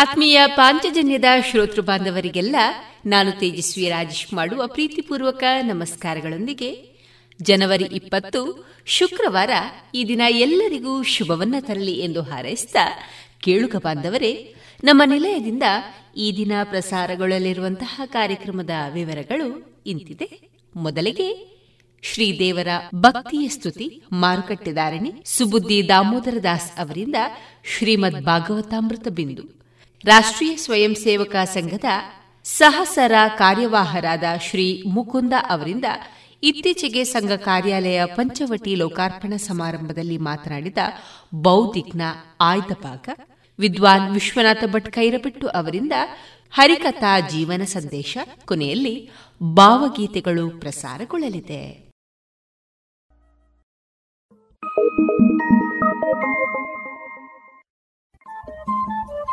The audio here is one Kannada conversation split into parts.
ಆತ್ಮೀಯ ಪಾಂಚಜನ್ಯದ ಶ್ರೋತೃ ಬಾಂಧವರಿಗೆಲ್ಲ ನಾನು ತೇಜಸ್ವಿ ರಾಜೇಶ್ ಮಾಡುವ ಪ್ರೀತಿಪೂರ್ವಕ ನಮಸ್ಕಾರಗಳೊಂದಿಗೆ ಜನವರಿ ಇಪ್ಪತ್ತು, ಶುಕ್ರವಾರ ಈ ದಿನ ಎಲ್ಲರಿಗೂ ಶುಭವನ್ನ ತರಲಿ ಎಂದು ಹಾರೈಸಿದ ಕೇಳುಗ ಬಾಂಧವರೇ, ನಮ್ಮ ನಿಲಯದಿಂದ ಈ ದಿನ ಪ್ರಸಾರಗೊಳ್ಳಲಿರುವಂತಹ ಕಾರ್ಯಕ್ರಮದ ವಿವರಗಳು ಇಂತಿದೆ. ಮೊದಲಿಗೆ ಶ್ರೀದೇವರ ಭಕ್ತಿಯ ಸ್ತುತಿ ಮಾರುಕಟ್ಟೆದಾರಣಿ ಸುಬುದ್ದಿ ದಾಮೋದರ ದಾಸ್ ಅವರಿಂದ ಶ್ರೀಮದ್ ಭಾಗವತಾಮೃತ ಬಿಂದು. ರಾಷ್ಟ್ರೀಯ ಸ್ವಯಂ ಸೇವಕ ಸಂಘದ ಸಹಸರ ಕಾರ್ಯವಾಹರಾದ ಶ್ರೀ ಮುಕುಂದ ಅವರಿಂದ ಇತ್ತೀಚೆಗೆ ಸಂಘ ಕಾರ್ಯಾಲಯ ಪಂಚವಟಿ ಲೋಕಾರ್ಪಣಾ ಸಮಾರಂಭದಲ್ಲಿ ಮಾತನಾಡಿದ ಬೌದ್ಧಿಕ್ನ ಆಯ್ದ ಭಾಗ ವಿದ್ವಾನ್ ವಿಶ್ವನಾಥ ಭಟ್ ಕೈರಬಿಟ್ಟು ಅವರಿಂದ ಹರಿಕಥಾ ಜೀವನ ಸಂದೇಶ ಕೊನೆಯಲ್ಲಿ ಭಾವಗೀತೆಗಳು ಪ್ರಸಾರಗೊಳ್ಳಲಿದೆ.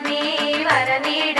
வரலட்சுமி வரநீட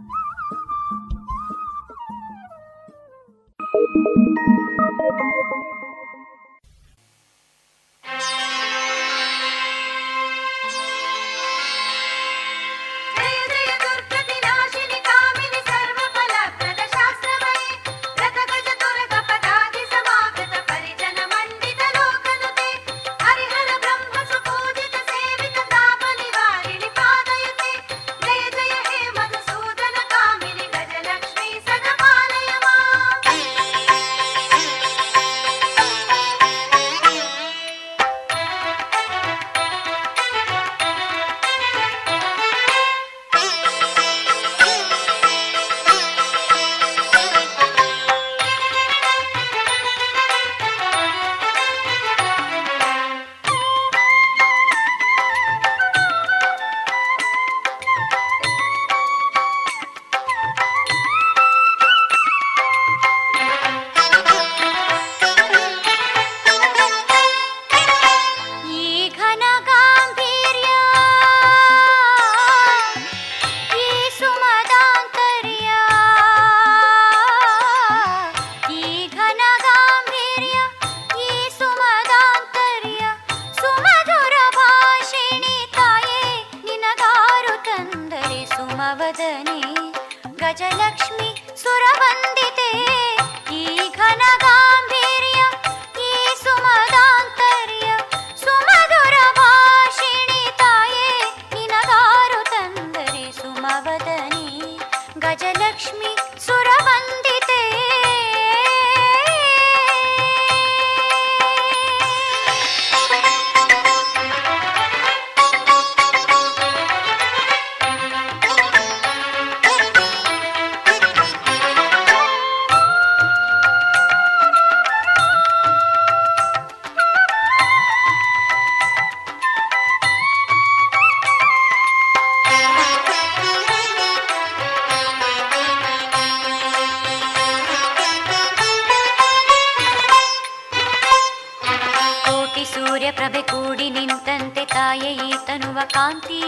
ಸೂರ್ಯಪ್ರಭೆ ಕೂಡಿ ನಿಂತಂತೆ ತಾಯೆ ಈತನುವ ಕಾಂತಿ.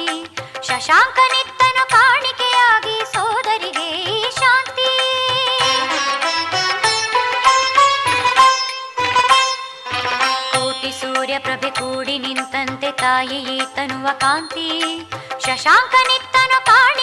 ಶಶಾಂಕನಿತ್ತನು ಕಾಣಿಕೆಯಾಗಿ ಸೋದರಿಗೆ ಶಾಂತಿ. ಕೋಟಿ ಸೂರ್ಯಪ್ರಭೆ ಕೂಡಿ ನಿಂತಂತೆ ತಾಯೆ ಈತನುವ ಕಾಂತಿ. ಶಶಾಂಕನಿತ್ತನು ಕಾಣಿ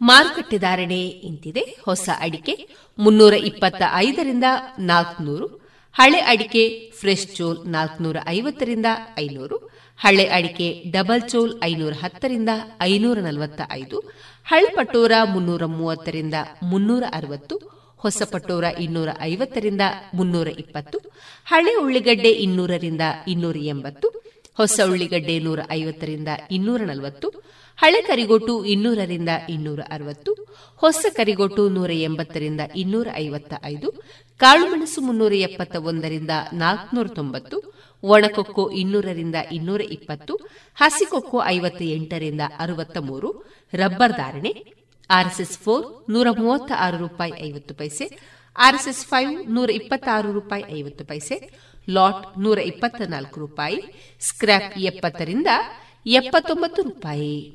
ಮಾರುಕಟ್ಟೆ ಧಾರಣೆ ಇಂತಿದೆ. ಹೊಸ ಅಡಿಕೆ ಮುನ್ನೂರ ಇಪ್ಪತ್ತ ಐದರಿಂದ ನಾಲ್ಕುನೂರು, ಹಳೆ ಅಡಿಕೆ ಫ್ರೆಶ್ ಚೋಲ್ ನಾಲ್ಕುನೂರ ಐವತ್ತರಿಂದ ಐನೂರು, ಹಳೆ ಅಡಿಕೆ ಡಬಲ್ ಚೋಲ್ ಐನೂರ ಹತ್ತರಿಂದ ಐನೂರ ನಲವತ್ತ ಐದು, ಹಳೆ ಪಟೋರ ಮುನ್ನೂರ ಮೂವತ್ತರಿಂದ ಮುನ್ನೂರ ಅರವತ್ತು, ಹೊಸ ಪಟೋರ ಇನ್ನೂರ ಐವತ್ತರಿಂದ ಮುನ್ನೂರ ಇಪ್ಪತ್ತು, ಹಳೆ ಉಳ್ಳಿಗಡ್ಡೆ ಇನ್ನೂರರಿಂದ ಇನ್ನೂರ ಎಂಬತ್ತು, ಹೊಸ ಉಳ್ಳಿಗಡ್ಡೆ ನೂರ ಐವತ್ತರಿಂದ ಇನ್ನೂರ ನಲವತ್ತು ಹಳೆ ಕರಿಗೋಟು ಇನ್ನೂರರಿಂದ ಇನ್ನೂರ ಅರವತ್ತು ಹೊಸ ಕರಿಗೋಟು ನೂರ ಎಂಬತ್ತರಿಂದ ಇನ್ನೂರ ಐವತ್ತ ಐದು ಕಾಳುಮೆಣಸು ಮುನ್ನೂರ ಎಪ್ಪತ್ತ ಒಂದರಿಂದ ನಾಲ್ಕುನೂರ ತೊಂಬತ್ತು ಒಣಕೊಕ್ಕೋ ಇನ್ನೂರರಿಂದ ಇನ್ನೂರ ಇಪ್ಪತ್ತು ಹಸಿಕೊಕ್ಕೋ ಐವತ್ತ ಎಂಟರಿಂದ ಅರವತ್ತ ಮೂರು ರಬ್ಬರ್ ಧಾರಣೆ, ಆರ್ಎಸ್ಎಸ್ ಫೋರ್ ನೂರ ಮೂವತ್ತ ಆರು ರೂಪಾಯಿ ಐವತ್ತು ಪೈಸೆ, ಆರ್ಎಸ್ಎಸ್ ಫೈವ್ ನೂರ ಇಪ್ಪತ್ತಾರು ರೂಪಾಯಿ ಐವತ್ತು ಪೈಸೆ, ಲಾಟ್ ನೂರ ಇಪ್ಪತ್ತ ನಾಲ್ಕು ರೂಪಾಯಿ ಸ್ಕ್ರಾಪ್ ಎಪ್ಪತ್ತರಿಂದ ಎಪ್ಪತ್ತೊಂಬತ್ತು ರೂಪಾಯಿ.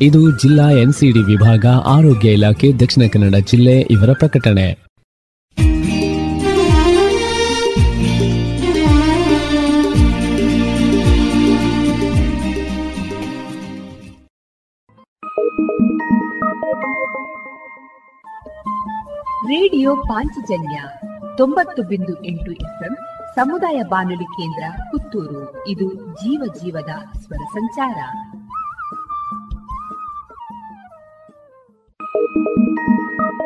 ಇದು ಜಿಲ್ಲಾ ಎನ್ಸಿಡಿ ವಿಭಾಗ, ಆರೋಗ್ಯ ಇಲಾಖೆ, ದಕ್ಷಿಣ ಕನ್ನಡ ಜಿಲ್ಲೆ ಇವರ ಪ್ರಕಟಣೆ. ರೇಡಿಯೋ ಪಾಂಚಜನ್ಯ ತೊಂಬತ್ತು ಬಿಂದು ಎಂಟು ಎಫ್ಎಂ ಸಮುದಾಯ ಬಾನುಲಿ ಕೇಂದ್ರ ಪುತ್ತೂರು. ಇದು ಜೀವ ಜೀವದ ಸ್ವರ ಸಂಚಾರ.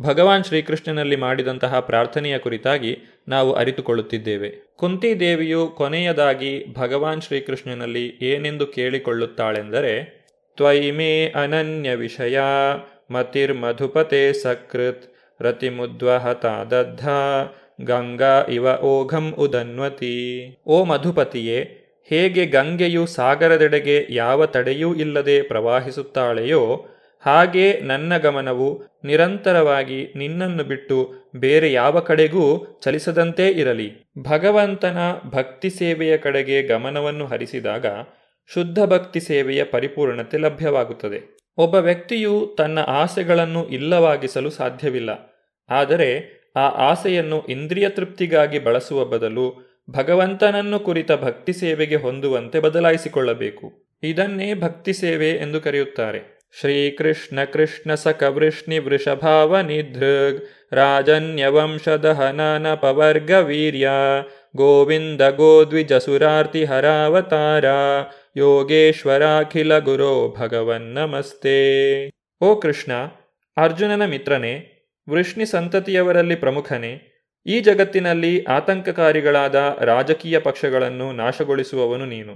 ಭಗವಾನ್ ಶ್ರೀಕೃಷ್ಣನಲ್ಲಿ ಮಾಡಿದಂತಹ ಪ್ರಾರ್ಥನೆಯ ಕುರಿತಾಗಿ ನಾವು ಅರಿತುಕೊಳ್ಳುತ್ತಿದ್ದೇವೆ. ಕುಂತಿದೇವಿಯು ಕೊನೆಯದಾಗಿ ಭಗವಾನ್ ಶ್ರೀಕೃಷ್ಣನಲ್ಲಿ ಏನೆಂದು ಕೇಳಿಕೊಳ್ಳುತ್ತಾಳೆಂದರೆ ತ್ವಯಿಮೇ ಅನನ್ಯ ವಿಷಯ ಮತಿರ್ಮಧುಪತೆ ಸಕೃತ್ ರತಿಮುದ್ವಹತಾದದ್ಧ ಗಂಗಾ ಇವ ಓಘಂ ಉದನ್ವತಿ. ಓ ಮಧುಪತಿಯೇ, ಹೇಗೆ ಗಂಗೆಯು ಸಾಗರದೆಡೆಗೆ ಯಾವ ತಡೆಯೂ ಇಲ್ಲದೆ ಪ್ರವಾಹಿಸುತ್ತಾಳೆಯೋ ಹಾಗೆ ನನ್ನ ಗಮನವು ನಿರಂತರವಾಗಿ ನಿನ್ನನ್ನು ಬಿಟ್ಟು ಬೇರೆ ಯಾವ ಕಡೆಗೂ ಚಲಿಸದಂತೆ ಇರಲಿ. ಭಗವಂತನ ಭಕ್ತಿ ಸೇವೆಯ ಕಡೆಗೆ ಗಮನವನ್ನು ಹರಿಸಿದಾಗ ಶುದ್ಧ ಭಕ್ತಿ ಸೇವೆಯ ಪರಿಪೂರ್ಣತೆ ಲಭ್ಯವಾಗುತ್ತದೆ. ಒಬ್ಬ ವ್ಯಕ್ತಿಯು ತನ್ನ ಆಸೆಗಳನ್ನು ಇಲ್ಲವಾಗಿಸಲು ಸಾಧ್ಯವಿಲ್ಲ. ಆದರೆ ಆ ಆಸೆಯನ್ನು ಇಂದ್ರಿಯ ತೃಪ್ತಿಗಾಗಿ ಬಳಸುವ ಬದಲು ಭಗವಂತನನ್ನು ಕುರಿತ ಭಕ್ತಿ ಸೇವೆಗೆ ಹೊಂದುವಂತೆ ಬದಲಾಯಿಸಿಕೊಳ್ಳಬೇಕು. ಇದನ್ನೇ ಭಕ್ತಿ ಸೇವೆ ಎಂದು ಕರೆಯುತ್ತಾರೆ. ಗೋವಿಂದ ಗೋದ್ವಿಜ ಸುರಾರ್ತಿ ಹರಾವತಾರ ಯೋಗೇಶ್ವರಾಖಿಲ ಗುರೋ ಭಗವನ್ ನಮಸ್ತೆ ಓ ಕೃಷ್ಣ ಅರ್ಜುನನ ಮಿತ್ರನೇ ವೃಷ್ಣಿ ಸಂತತಿಯವರಲ್ಲಿ ಪ್ರಮುಖನೇ, ಈ ಜಗತ್ತಿನಲ್ಲಿ ಆತಂಕಕಾರಿಗಳಾದ ರಾಜಕೀಯ ಪಕ್ಷಗಳನ್ನು ನಾಶಗೊಳಿಸುವವನು ನೀನು.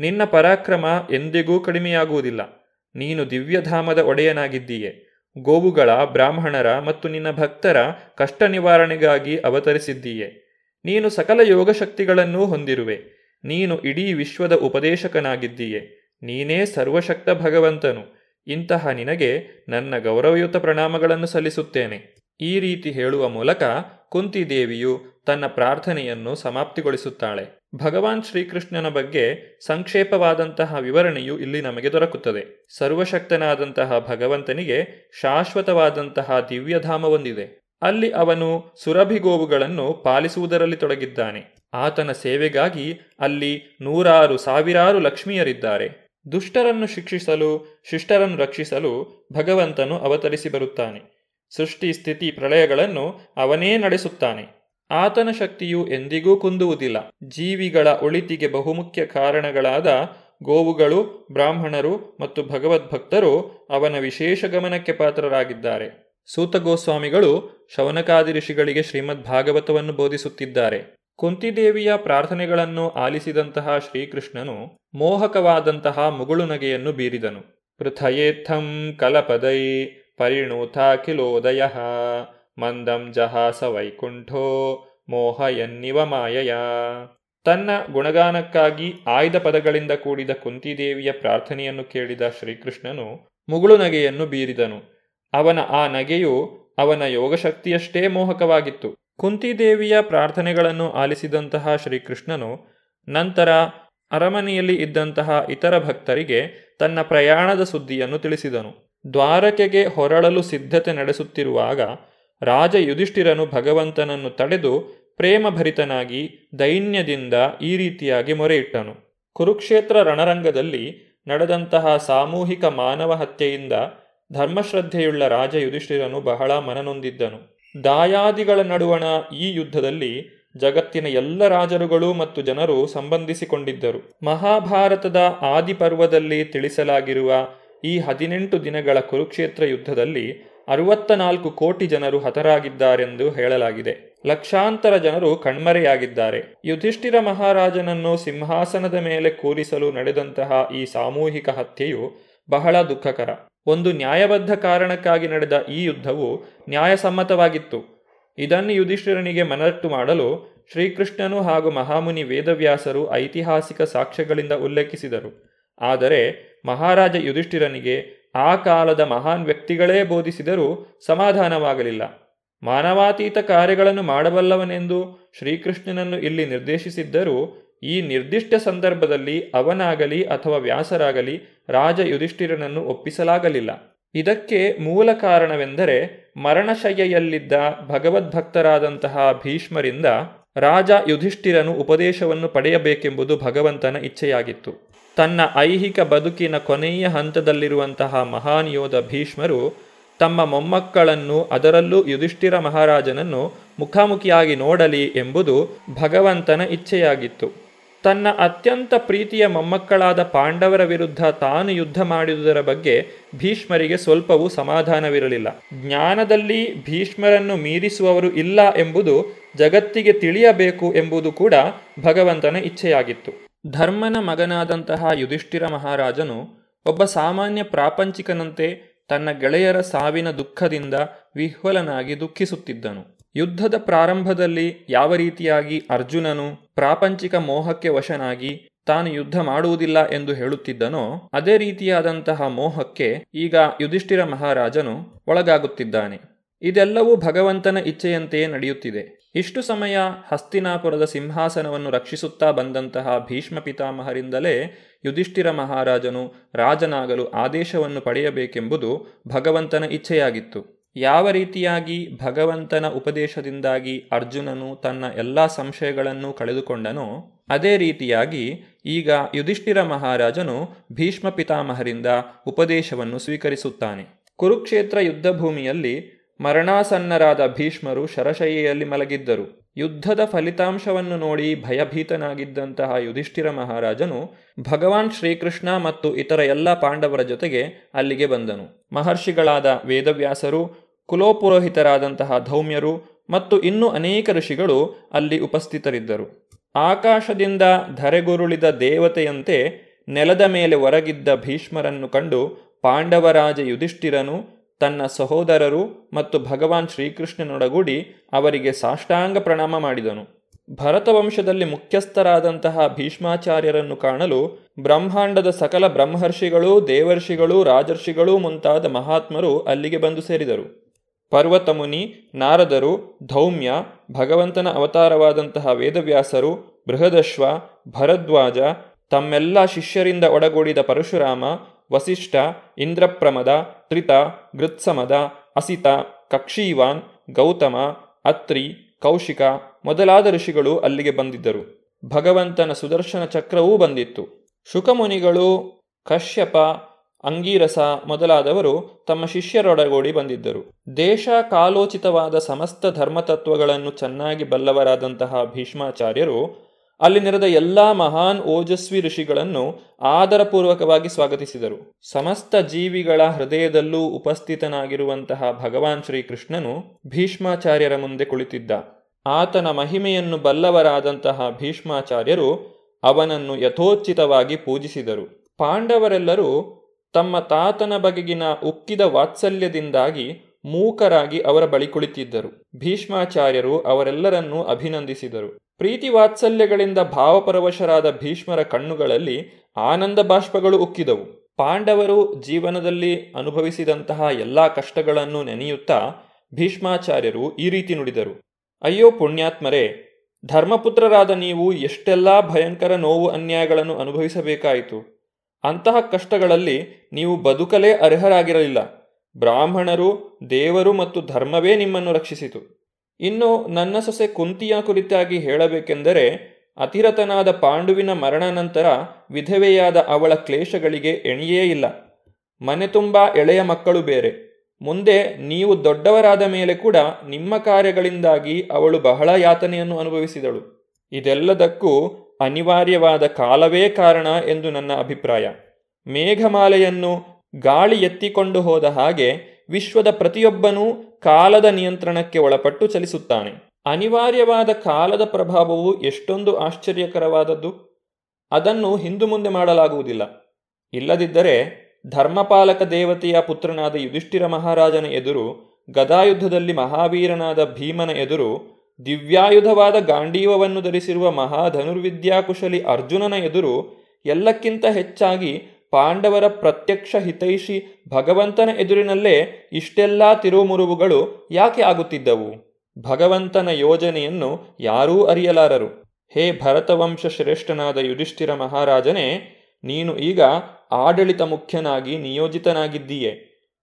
ನಿನ್ನ ಪರಾಕ್ರಮ ಎಂದಿಗೂ ಕಡಿಮೆಯಾಗುವುದಿಲ್ಲ. ನೀನು ದಿವ್ಯಧಾಮದ ಒಡೆಯನಾಗಿದ್ದೀಯೆ. ಗೋವುಗಳ ಬ್ರಾಹ್ಮಣರ ಮತ್ತು ನಿನ್ನ ಭಕ್ತರ ಕಷ್ಟ ನಿವಾರಣೆಗಾಗಿ ಅವತರಿಸಿದ್ದೀಯೆ. ನೀನು ಸಕಲ ಯೋಗಶಕ್ತಿಗಳನ್ನೂ ಹೊಂದಿರುವೆ. ನೀನು ಇಡೀ ವಿಶ್ವದ ಉಪದೇಶಕನಾಗಿದ್ದೀಯೆ. ನೀನೇ ಸರ್ವಶಕ್ತ ಭಗವಂತನು. ಇಂತಹ ನಿನಗೆ ನನ್ನ ಗೌರವಯುತ ಪ್ರಣಾಮಗಳನ್ನು ಸಲ್ಲಿಸುತ್ತೇನೆ. ಈ ರೀತಿ ಹೇಳುವ ಮೂಲಕ ಕುಂತಿದೇವಿಯು ತನ್ನ ಪ್ರಾರ್ಥನೆಯನ್ನು ಸಮಾಪ್ತಿಗೊಳಿಸುತ್ತಾಳೆ. ಭಗವಾನ್ ಶ್ರೀಕೃಷ್ಣನ ಬಗ್ಗೆ ಸಂಕ್ಷೇಪವಾದಂತಹ ವಿವರಣೆಯು ಇಲ್ಲಿ ನಮಗೆ ದೊರಕುತ್ತದೆ. ಸರ್ವಶಕ್ತನಾದಂತಹ ಭಗವಂತನಿಗೆ ಶಾಶ್ವತವಾದಂತಹ ದಿವ್ಯಧಾಮವೊಂದಿದೆ. ಅಲ್ಲಿ ಅವನು ಸುರಭಿಗೋವುಗಳನ್ನು ಪಾಲಿಸುವುದರಲ್ಲಿ ತೊಡಗಿದ್ದಾನೆ. ಆತನ ಸೇವೆಗಾಗಿ ಅಲ್ಲಿ ನೂರಾರು ಸಾವಿರಾರು ಲಕ್ಷ್ಮಿಯರಿದ್ದಾರೆ. ದುಷ್ಟರನ್ನು ಶಿಕ್ಷಿಸಲು, ಶಿಷ್ಟರನ್ನು ರಕ್ಷಿಸಲು ಭಗವಂತನು ಅವತರಿಸಿ ಬರುತ್ತಾನೆ. ಸೃಷ್ಟಿ ಸ್ಥಿತಿ ಪ್ರಳಯಗಳನ್ನು ಅವನೇ ನಡೆಸುತ್ತಾನೆ. ಆತನ ಶಕ್ತಿಯು ಎಂದಿಗೂ ಕುಂದುವುದಿಲ್ಲ. ಜೀವಿಗಳ ಒಳಿತಿಗೆ ಬಹುಮುಖ್ಯ ಕಾರಣಗಳಾದ ಗೋವುಗಳು, ಬ್ರಾಹ್ಮಣರು ಮತ್ತು ಭಗವದ್ಭಕ್ತರು ಅವನ ವಿಶೇಷ ಗಮನಕ್ಕೆ ಪಾತ್ರರಾಗಿದ್ದಾರೆ. ಸೂತ ಗೋಸ್ವಾಮಿಗಳು ಶವನಕಾದಿ ಋಷಿಗಳಿಗೆ ಶ್ರೀಮದ್ ಭಾಗವತವನ್ನು ಬೋಧಿಸುತ್ತಿದ್ದಾರೆ. ಕುಂತಿದೇವಿಯ ಪ್ರಾರ್ಥನೆಗಳನ್ನು ಆಲಿಸಿದಂತಹ ಶ್ರೀಕೃಷ್ಣನು ಮೋಹಕವಾದಂತಹ ಮುಗುಳು ನಗೆಯನ್ನು ಬೀರಿದನು. ಪೃಥಯೇತ್ಥಂ ಕಲಪದೈ ಪರಿಣೂತಾಖಿಲೋದಯ ಮಂದಂ ಜಹಾಸ ವೈಕುಂಠೋ ಮೋಹಯನ್ನಿವ ಮಾಯಯ. ತನ್ನ ಗುಣಗಾನಕ್ಕಾಗಿ ಆಯ್ದ ಪದಗಳಿಂದ ಕೂಡಿದ ಕುಂತಿದೇವಿಯ ಪ್ರಾರ್ಥನೆಯನ್ನು ಕೇಳಿದ ಶ್ರೀಕೃಷ್ಣನು ಮುಗುಳು ನಗೆಯನ್ನು ಬೀರಿದನು. ಅವನ ಆ ನಗೆಯು ಅವನ ಯೋಗಶಕ್ತಿಯಷ್ಟೇ ಮೋಹಕವಾಗಿತ್ತು. ಕುಂತಿದೇವಿಯ ಪ್ರಾರ್ಥನೆಗಳನ್ನು ಆಲಿಸಿದಂತಹ ಶ್ರೀಕೃಷ್ಣನು ನಂತರ ಅರಮನೆಯಲ್ಲಿ ಇದ್ದಂತಹ ಇತರ ಭಕ್ತರಿಗೆ ತನ್ನ ಪ್ರಯಾಣದ ಸುದ್ದಿಯನ್ನು ತಿಳಿಸಿದನು. ದ್ವಾರಕೆಗೆ ಹೊರಳಲು ಸಿದ್ಧತೆ ನಡೆಸುತ್ತಿರುವಾಗ ರಾಜ ಯುಧಿಷ್ಠಿರನು ಭಗವಂತನನ್ನು ತಡೆದು ಪ್ರೇಮಭರಿತನಾಗಿ ದೈನ್ಯದಿಂದ ಈ ರೀತಿಯಾಗಿ ಮೊರೆಯಿಟ್ಟನು. ಕುರುಕ್ಷೇತ್ರ ರಣರಂಗದಲ್ಲಿ ನಡೆದಂತಹ ಸಾಮೂಹಿಕ ಮಾನವ ಹತ್ಯೆಯಿಂದ ಧರ್ಮಶ್ರದ್ಧೆಯುಳ್ಳ ರಾಜ ಯುಧಿಷ್ಠಿರನು ಬಹಳ ಮನನೊಂದಿದ್ದನು. ದಾಯಾದಿಗಳ ನಡುವಣ ಈ ಯುದ್ಧದಲ್ಲಿ ಜಗತ್ತಿನ ಎಲ್ಲ ರಾಜರುಗಳು ಮತ್ತು ಜನರು ಸಂಬಂಧಿಸಿಕೊಂಡಿದ್ದರು. ಮಹಾಭಾರತದ ಆದಿಪರ್ವದಲ್ಲಿ ತಿಳಿಸಲಾಗಿರುವ ಈ ಹದಿನೆಂಟು ದಿನಗಳ ಕುರುಕ್ಷೇತ್ರ ಯುದ್ಧದಲ್ಲಿ ಅರವತ್ತ ನಾಲ್ಕು ಕೋಟಿ ಜನರು ಹತರಾಗಿದ್ದಾರೆಂದು ಹೇಳಲಾಗಿದೆ. ಲಕ್ಷಾಂತರ ಜನರು ಕಣ್ಮರೆಯಾಗಿದ್ದಾರೆ. ಯುಧಿಷ್ಠಿರ ಮಹಾರಾಜನನ್ನು ಸಿಂಹಾಸನದ ಮೇಲೆ ಕೂರಿಸಲು ನಡೆದಂತಹ ಈ ಸಾಮೂಹಿಕ ಹತ್ಯೆಯು ಬಹಳ ದುಃಖಕರ. ಒಂದು ನ್ಯಾಯಬದ್ಧ ಕಾರಣಕ್ಕಾಗಿ ನಡೆದ ಈ ಯುದ್ಧವು ನ್ಯಾಯಸಮ್ಮತವಾಗಿತ್ತು. ಇದನ್ನು ಯುಧಿಷ್ಠಿರನಿಗೆ ಮನಟ್ಟು ಮಾಡಲು ಶ್ರೀಕೃಷ್ಣನು ಹಾಗೂ ಮಹಾಮುನಿ ವೇದವ್ಯಾಸರು ಐತಿಹಾಸಿಕ ಸಾಕ್ಷ್ಯಗಳಿಂದ ಉಲ್ಲೇಖಿಸಿದರು. ಆದರೆ ಮಹಾರಾಜ ಯುಧಿಷ್ಠಿರನಿಗೆ ಆ ಕಾಲದ ಮಹಾನ್ ವ್ಯಕ್ತಿಗಳೇ ಬೋಧಿಸಿದರೂ ಸಮಾಧಾನವಾಗಲಿಲ್ಲ. ಮಾನವಾತೀತ ಕಾರ್ಯಗಳನ್ನು ಮಾಡಬಲ್ಲವನೆಂದು ಶ್ರೀಕೃಷ್ಣನನ್ನು ಇಲ್ಲಿ ನಿರ್ದೇಶಿಸಿದ್ದರೂ ಈ ನಿರ್ದಿಷ್ಟ ಸಂದರ್ಭದಲ್ಲಿ ಅವನಾಗಲಿ ಅಥವಾ ವ್ಯಾಸರಾಗಲಿ ರಾಜ ಯುಧಿಷ್ಠಿರನನ್ನು ಒಪ್ಪಿಸಲಾಗಲಿಲ್ಲ. ಇದಕ್ಕೆ ಮೂಲ ಕಾರಣವೆಂದರೆ ಮರಣಶಯ್ಯೆಯಲ್ಲಿದ್ದ ಭಗವದ್ಭಕ್ತರಾದಂತಹ ಭೀಷ್ಮರಿಂದ ರಾಜ ಯುಧಿಷ್ಠಿರನು ಉಪದೇಶವನ್ನು ಪಡೆಯಬೇಕೆಂಬುದು ಭಗವಂತನ ಇಚ್ಛೆಯಾಗಿತ್ತು. ತನ್ನ ಐಹಿಕ ಬದುಕಿನ ಕೊನೆಯ ಹಂತದಲ್ಲಿರುವಂತಹ ಮಹಾನ್ ಯೋಧ ಭೀಷ್ಮರು ತಮ್ಮ ಮೊಮ್ಮಕ್ಕಳನ್ನು ಅದರಲ್ಲೂ ಯುಧಿಷ್ಠಿರ ಮಹಾರಾಜನನ್ನು ಮುಖಾಮುಖಿಯಾಗಿ ನೋಡಲಿ ಎಂಬುದು ಭಗವಂತನ ಇಚ್ಛೆಯಾಗಿತ್ತು. ತನ್ನ ಅತ್ಯಂತ ಪ್ರೀತಿಯ ಮೊಮ್ಮಕ್ಕಳಾದ ಪಾಂಡವರ ವಿರುದ್ಧ ತಾನು ಯುದ್ಧ ಮಾಡಿದುದರ ಬಗ್ಗೆ ಭೀಷ್ಮರಿಗೆ ಸ್ವಲ್ಪವೂ ಸಮಾಧಾನವಿರಲಿಲ್ಲ. ಜ್ಞಾನದಲ್ಲಿ ಭೀಷ್ಮರನ್ನು ಮೀರಿಸುವವರು ಇಲ್ಲ ಎಂಬುದು ಜಗತ್ತಿಗೆ ತಿಳಿಯಬೇಕು ಎಂಬುದು ಕೂಡ ಭಗವಂತನ ಇಚ್ಛೆಯಾಗಿತ್ತು. ಧರ್ಮನ ಮಗನಾದಂತಹ ಯುಧಿಷ್ಠಿರ ಮಹಾರಾಜನು ಒಬ್ಬ ಸಾಮಾನ್ಯ ಪ್ರಾಪಂಚಿಕನಂತೆ ತನ್ನ ಗೆಳೆಯರ ಸಾವಿನ ದುಃಖದಿಂದ ವಿಹ್ವಲನಾಗಿ ದುಃಖಿಸುತ್ತಿದ್ದನು. ಯುದ್ಧದ ಪ್ರಾರಂಭದಲ್ಲಿ ಯಾವ ರೀತಿಯಾಗಿ ಅರ್ಜುನನು ಪ್ರಾಪಂಚಿಕ ಮೋಹಕ್ಕೆ ವಶನಾಗಿ ತಾನು ಯುದ್ಧ ಮಾಡುವುದಿಲ್ಲ ಎಂದು ಹೇಳುತ್ತಿದ್ದನೋ, ಅದೇ ರೀತಿಯಾದಂತಹ ಮೋಹಕ್ಕೆ ಈಗ ಯುಧಿಷ್ಠಿರ ಮಹಾರಾಜನು ಒಳಗಾಗುತ್ತಿದ್ದಾನೆ. ಇದೆಲ್ಲವೂ ಭಗವಂತನ ಇಚ್ಛೆಯಂತೆಯೇ ನಡೆಯುತ್ತಿದೆ. ಇಷ್ಟು ಸಮಯ ಹಸ್ತಿನಾಪುರದ ಸಿಂಹಾಸನವನ್ನು ರಕ್ಷಿಸುತ್ತಾ ಬಂದಂತಹ ಭೀಷ್ಮ ಪಿತಾಮಹರಿಂದಲೇ ಯುಧಿಷ್ಠಿರ ಮಹಾರಾಜನು ರಾಜನಾಗಲು ಆದೇಶವನ್ನು ಪಡೆಯಬೇಕೆಂಬುದು ಭಗವಂತನ ಇಚ್ಛೆಯಾಗಿತ್ತು. ಯಾವ ರೀತಿಯಾಗಿ ಭಗವಂತನ ಉಪದೇಶದಿಂದಾಗಿ ಅರ್ಜುನನು ತನ್ನ ಎಲ್ಲ ಸಂಶಯಗಳನ್ನು ಕಳೆದುಕೊಂಡನೋ, ಅದೇ ರೀತಿಯಾಗಿ ಈಗ ಯುಧಿಷ್ಠಿರ ಮಹಾರಾಜನು ಭೀಷ್ಮ ಪಿತಾಮಹರಿಂದ ಉಪದೇಶವನ್ನು ಸ್ವೀಕರಿಸುತ್ತಾನೆ. ಕುರುಕ್ಷೇತ್ರ ಯುದ್ಧಭೂಮಿಯಲ್ಲಿ ಮರಣಾಸನ್ನರಾದ ಭೀಷ್ಮರು ಶರಶಯ್ಯೆಯಲ್ಲಿ ಮಲಗಿದ್ದರು. ಯುದ್ಧದ ಫಲಿತಾಂಶವನ್ನು ನೋಡಿ ಭಯಭೀತನಾಗಿದ್ದಂತಹ ಯುಧಿಷ್ಠಿರ ಮಹಾರಾಜನು ಭಗವಾನ್ ಶ್ರೀಕೃಷ್ಣ ಮತ್ತು ಇತರ ಎಲ್ಲ ಪಾಂಡವರ ಜೊತೆಗೆ ಅಲ್ಲಿಗೆ ಬಂದನು. ಮಹರ್ಷಿಗಳಾದ ವೇದವ್ಯಾಸರು, ಕುಲೋಪುರೋಹಿತರಾದಂತಹ ಧೌಮ್ಯರು ಮತ್ತು ಇನ್ನೂ ಅನೇಕ ಋಷಿಗಳು ಅಲ್ಲಿ ಉಪಸ್ಥಿತರಿದ್ದರು. ಆಕಾಶದಿಂದ ಧರೆಗುರುಳಿದ ದೇವತೆಯಂತೆ ನೆಲದ ಮೇಲೆ ಒರಗಿದ್ದ ಭೀಷ್ಮರನ್ನು ಕಂಡು ಪಾಂಡವರಾಜ ಯುಧಿಷ್ಠಿರನು ತನ್ನ ಸಹೋದರರು ಮತ್ತು ಭಗವಾನ್ ಶ್ರೀಕೃಷ್ಣನೊಡಗೂಡಿ ಅವರಿಗೆ ಸಾಷ್ಟಾಂಗ ಪ್ರಣಾಮ ಮಾಡಿದನು. ಭರತವಂಶದಲ್ಲಿ ಮುಖ್ಯಸ್ಥರಾದಂತಹ ಭೀಷ್ಮಾಚಾರ್ಯರನ್ನು ಕಾಣಲು ಬ್ರಹ್ಮಾಂಡದ ಸಕಲ ಬ್ರಹ್ಮರ್ಷಿಗಳು ದೇವರ್ಷಿಗಳು ರಾಜರ್ಷಿಗಳೂ ಮುಂತಾದ ಮಹಾತ್ಮರು ಅಲ್ಲಿಗೆ ಬಂದು ಸೇರಿದರು. ಪರ್ವತಮುನಿ, ನಾರದರು, ಧೌಮ್ಯ, ಭಗವಂತನ ಅವತಾರವಾದಂತಹ ವೇದವ್ಯಾಸರು, ಬೃಹದಶ್ವ, ಭರದ್ವಾಜ ತಮ್ಮೆಲ್ಲ ಶಿಷ್ಯರಿಂದ ಒಡಗೂಡಿದ ಪರಶುರಾಮ ವಸಿಷ್ಠ, ಇಂದ್ರಪ್ರಮದ, ತ್ರಿತ, ಗೃತ್ಸಮದ, ಅಸಿತ, ಕಕ್ಷೀವಾನ್, ಗೌತಮ, ಅತ್ರಿ, ಕೌಶಿಕ ಮೊದಲಾದ ಋಷಿಗಳು ಅಲ್ಲಿಗೆ ಬಂದಿದ್ದರು. ಭಗವಂತನ ಸುದರ್ಶನ ಚಕ್ರವೂ ಬಂದಿತ್ತು. ಶುಕಮುನಿಗಳು ಕಶ್ಯಪ, ಅಂಗೀರಸ ಮೊದಲಾದವರು ತಮ್ಮ ಶಿಷ್ಯರೊಡಗೂಡಿ ಬಂದಿದ್ದರು. ದೇಶ ಕಾಲೋಚಿತವಾದ ಸಮಸ್ತ ಧರ್ಮತತ್ವಗಳನ್ನು ಚೆನ್ನಾಗಿ ಬಲ್ಲವರಾದಂತಹ ಭೀಷ್ಮಾಚಾರ್ಯರು ಅಲ್ಲಿ ನೆರೆದ ಎಲ್ಲಾ ಮಹಾನ್ ಓಜಸ್ವಿ ಋಷಿಗಳನ್ನು ಆದರಪೂರ್ವಕವಾಗಿ ಸ್ವಾಗತಿಸಿದರು. ಸಮಸ್ತ ಜೀವಿಗಳ ಹೃದಯದಲ್ಲೂ ಉಪಸ್ಥಿತನಾಗಿರುವಂತಹ ಭಗವಾನ್ ಶ್ರೀಕೃಷ್ಣನು ಭೀಷ್ಮಾಚಾರ್ಯರ ಮುಂದೆ ಕುಳಿತಿದ್ದ. ಆತನ ಮಹಿಮೆಯನ್ನು ಬಲ್ಲವರಾದಂತಹ ಭೀಷ್ಮಾಚಾರ್ಯರು ಅವನನ್ನು ಯಥೋಚಿತವಾಗಿ ಪೂಜಿಸಿದರು. ಪಾಂಡವರೆಲ್ಲರೂ ತಮ್ಮ ತಾತನ ಬಗೆಗಿನ ಉಕ್ಕಿದ ವಾತ್ಸಲ್ಯದಿಂದಾಗಿ ಮೂಕರಾಗಿ ಅವರ ಬಳಿ ಕುಳಿತಿದ್ದರು. ಭೀಷ್ಮಾಚಾರ್ಯರು ಅವರೆಲ್ಲರನ್ನೂ ಅಭಿನಂದಿಸಿದರು. ಪ್ರೀತಿ ವಾತ್ಸಲ್ಯಗಳಿಂದ ಭಾವಪರವಶರಾದ ಭೀಷ್ಮರ ಕಣ್ಣುಗಳಲ್ಲಿ ಆನಂದ ಬಾಷ್ಪಗಳು ಉಕ್ಕಿದವು. ಪಾಂಡವರು ಜೀವನದಲ್ಲಿ ಅನುಭವಿಸಿದಂತಹ ಎಲ್ಲಾ ಕಷ್ಟಗಳನ್ನು ನೆನೆಯುತ್ತಾ ಭೀಷ್ಮಾಚಾರ್ಯರು ಈ ರೀತಿ ನುಡಿದರು. ಅಯ್ಯೋ ಪುಣ್ಯಾತ್ಮರೇ, ಧರ್ಮಪುತ್ರರಾದ ನೀವು ಎಷ್ಟೆಲ್ಲ ಭಯಂಕರ ನೋವು ಅನ್ಯಾಯಗಳನ್ನು ಅನುಭವಿಸಬೇಕಾಯಿತು. ಅಂತಹ ಕಷ್ಟಗಳಲ್ಲಿ ನೀವು ಬದುಕಲೇ ಅರ್ಹರಾಗಿರಲಿಲ್ಲ. ಬ್ರಾಹ್ಮಣರು, ದೇವರು ಮತ್ತು ಧರ್ಮವೇ ನಿಮ್ಮನ್ನು ರಕ್ಷಿಸಿತು. ಇನ್ನು ನನ್ನ ಸೊಸೆ ಕುಂತಿಯ ಕುರಿತಾಗಿ ಹೇಳಬೇಕೆಂದರೆ ಅತಿರತನಾದ ಪಾಂಡುವಿನ ಮರಣ ನಂತರ ವಿಧವೆಯಾದ ಅವಳ ಕ್ಲೇಶಗಳಿಗೆ ಎಣಿಯೇ ಇಲ್ಲ. ಮನೆ ತುಂಬ ಎಳೆಯ ಮಕ್ಕಳು ಬೇರೆ. ಮುಂದೆ ನೀವು ದೊಡ್ಡವರಾದ ಮೇಲೆ ಕೂಡ ನಿಮ್ಮ ಕಾರ್ಯಗಳಿಂದಾಗಿ ಅವಳು ಬಹಳ ಯಾತನೆಯನ್ನು ಅನುಭವಿಸಿದಳು. ಇದೆಲ್ಲದಕ್ಕೂ ಅನಿವಾರ್ಯವಾದ ಕಾಲವೇ ಕಾರಣ ಎಂದು ನನ್ನ ಅಭಿಪ್ರಾಯ. ಮೇಘಮಾಲೆಯನ್ನು ಗಾಳಿ ಎತ್ತಿಕೊಂಡು ಹೋದ ಹಾಗೆ ವಿಶ್ವದ ಪ್ರತಿಯೊಬ್ಬನೂ ಕಾಲದ ನಿಯಂತ್ರಣಕ್ಕೆ ಒಳಪಟ್ಟು ಚಲಿಸುತ್ತಾನೆ. ಅನಿವಾರ್ಯವಾದ ಕಾಲದ ಪ್ರಭಾವವು ಎಷ್ಟೊಂದು ಆಶ್ಚರ್ಯಕರವಾದದ್ದು. ಅದನ್ನು ಹಿಂದು ಮುಂದೆ ಮಾಡಲಾಗುವುದಿಲ್ಲ. ಇಲ್ಲದಿದ್ದರೆ ಧರ್ಮಪಾಲಕ ದೇವತೆಯ ಪುತ್ರನಾದ ಯುಧಿಷ್ಠಿರ ಮಹಾರಾಜನ ಎದುರು, ಗದಾಯುದ್ಧದಲ್ಲಿ ಮಹಾವೀರನಾದ ಭೀಮನ ಎದುರು, ದಿವ್ಯಾಯುಧವಾದ ಗಾಂಡೀವವನ್ನು ಧರಿಸಿರುವ ಮಹಾಧನುರ್ವಿದ್ಯಾಕುಶಲಿ ಅರ್ಜುನನ ಎದುರು ಎಲ್ಲಕ್ಕಿಂತ ಹೆಚ್ಚಾಗಿ ಪಾಂಡವರ ಪ್ರತ್ಯಕ್ಷ ಹಿತೈಷಿ ಭಗವಂತನ ಎದುರಿನಲ್ಲೇ ಇಷ್ಟೆಲ್ಲ ತಿರುಮುರುವುಗಳು ಯಾಕೆ ಆಗುತ್ತಿದ್ದವು? ಭಗವಂತನ ಯೋಜನೆಯನ್ನು ಯಾರೂ ಅರಿಯಲಾರರು. ಹೇ ಭರತವಂಶ ಶ್ರೇಷ್ಠನಾದ ಯುಧಿಷ್ಠಿರ ಮಹಾರಾಜನೇ, ನೀನು ಈಗ ಆಡಳಿತ ಮುಖ್ಯನಾಗಿ ನಿಯೋಜಿತನಾಗಿದ್ದೀಯೆ.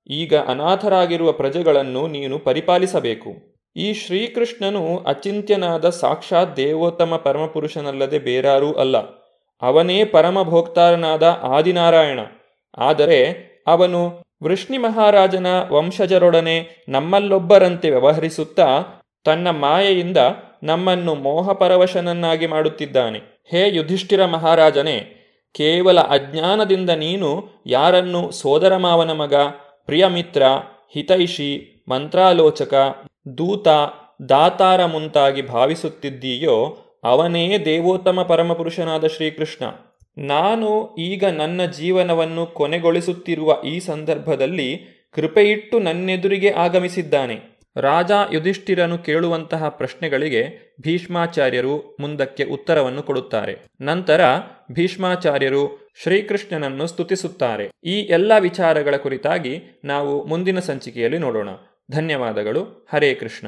ಈಗ ಅನಾಥರಾಗಿರುವ ಪ್ರಜೆಗಳನ್ನು ನೀನು ಪರಿಪಾಲಿಸಬೇಕು. ಈ ಶ್ರೀಕೃಷ್ಣನು ಅಚಿಂತ್ಯನಾದ ಸಾಕ್ಷಾತ್ ದೇವೋತ್ತಮ ಪರಮಪುರುಷನಲ್ಲದೆ ಬೇರಾರೂ ಅಲ್ಲ. ಅವನೇ ಪರಮಭೋಕ್ತಾರನಾದ ಆದಿನಾರಾಯಣ. ಆದರೆ ಅವನು ವೃಷ್ಣಿ ಮಹಾರಾಜನ ವಂಶಜರೊಡನೆ ನಮ್ಮಲ್ಲೊಬ್ಬರಂತೆ ವ್ಯವಹರಿಸುತ್ತಾ ತನ್ನ ಮಾಯೆಯಿಂದ ನಮ್ಮನ್ನು ಮೋಹಪರವಶನನ್ನಾಗಿ ಮಾಡುತ್ತಿದ್ದಾನೆ. ಹೇ ಯುಧಿಷ್ಠಿರ ಮಹಾರಾಜನೇ, ಕೇವಲ ಅಜ್ಞಾನದಿಂದ ನೀನು ಯಾರನ್ನು ಸೋದರ ಮಾವನ ಮಗ, ಪ್ರಿಯಮಿತ್ರ, ಹಿತೈಷಿ, ಮಂತ್ರಾಲೋಚಕ, ದೂತ, ದಾತಾರ ಮುಂತಾಗಿ ಭಾವಿಸುತ್ತಿದ್ದೀಯೋ ಅವನೇ ದೇವೋತ್ತಮ ಪರಮಪುರುಷನಾದ ಶ್ರೀಕೃಷ್ಣ. ನಾನು ಈಗ ನನ್ನ ಜೀವನವನ್ನು ಕೊನೆಗೊಳಿಸುತ್ತಿರುವ ಈ ಸಂದರ್ಭದಲ್ಲಿ ಕೃಪೆಯಿಟ್ಟು ನನ್ನೆದುರಿಗೆ ಆಗಮಿಸಿದ್ದಾನೆ. ರಾಜ ಯುಧಿಷ್ಠಿರನು ಕೇಳುವಂತಹ ಪ್ರಶ್ನೆಗಳಿಗೆ ಭೀಷ್ಮಾಚಾರ್ಯರು ಮುಂದಕ್ಕೆ ಉತ್ತರವನ್ನು ಕೊಡುತ್ತಾರೆ. ನಂತರ ಭೀಷ್ಮಾಚಾರ್ಯರು ಶ್ರೀಕೃಷ್ಣನನ್ನು ಸ್ತುತಿಸುತ್ತಾರೆ. ಈ ಎಲ್ಲ ವಿಚಾರಗಳ ಕುರಿತಾಗಿ ನಾವು ಮುಂದಿನ ಸಂಚಿಕೆಯಲ್ಲಿ ನೋಡೋಣ. ಧನ್ಯವಾದಗಳು. ಹರೇ ಕೃಷ್ಣ.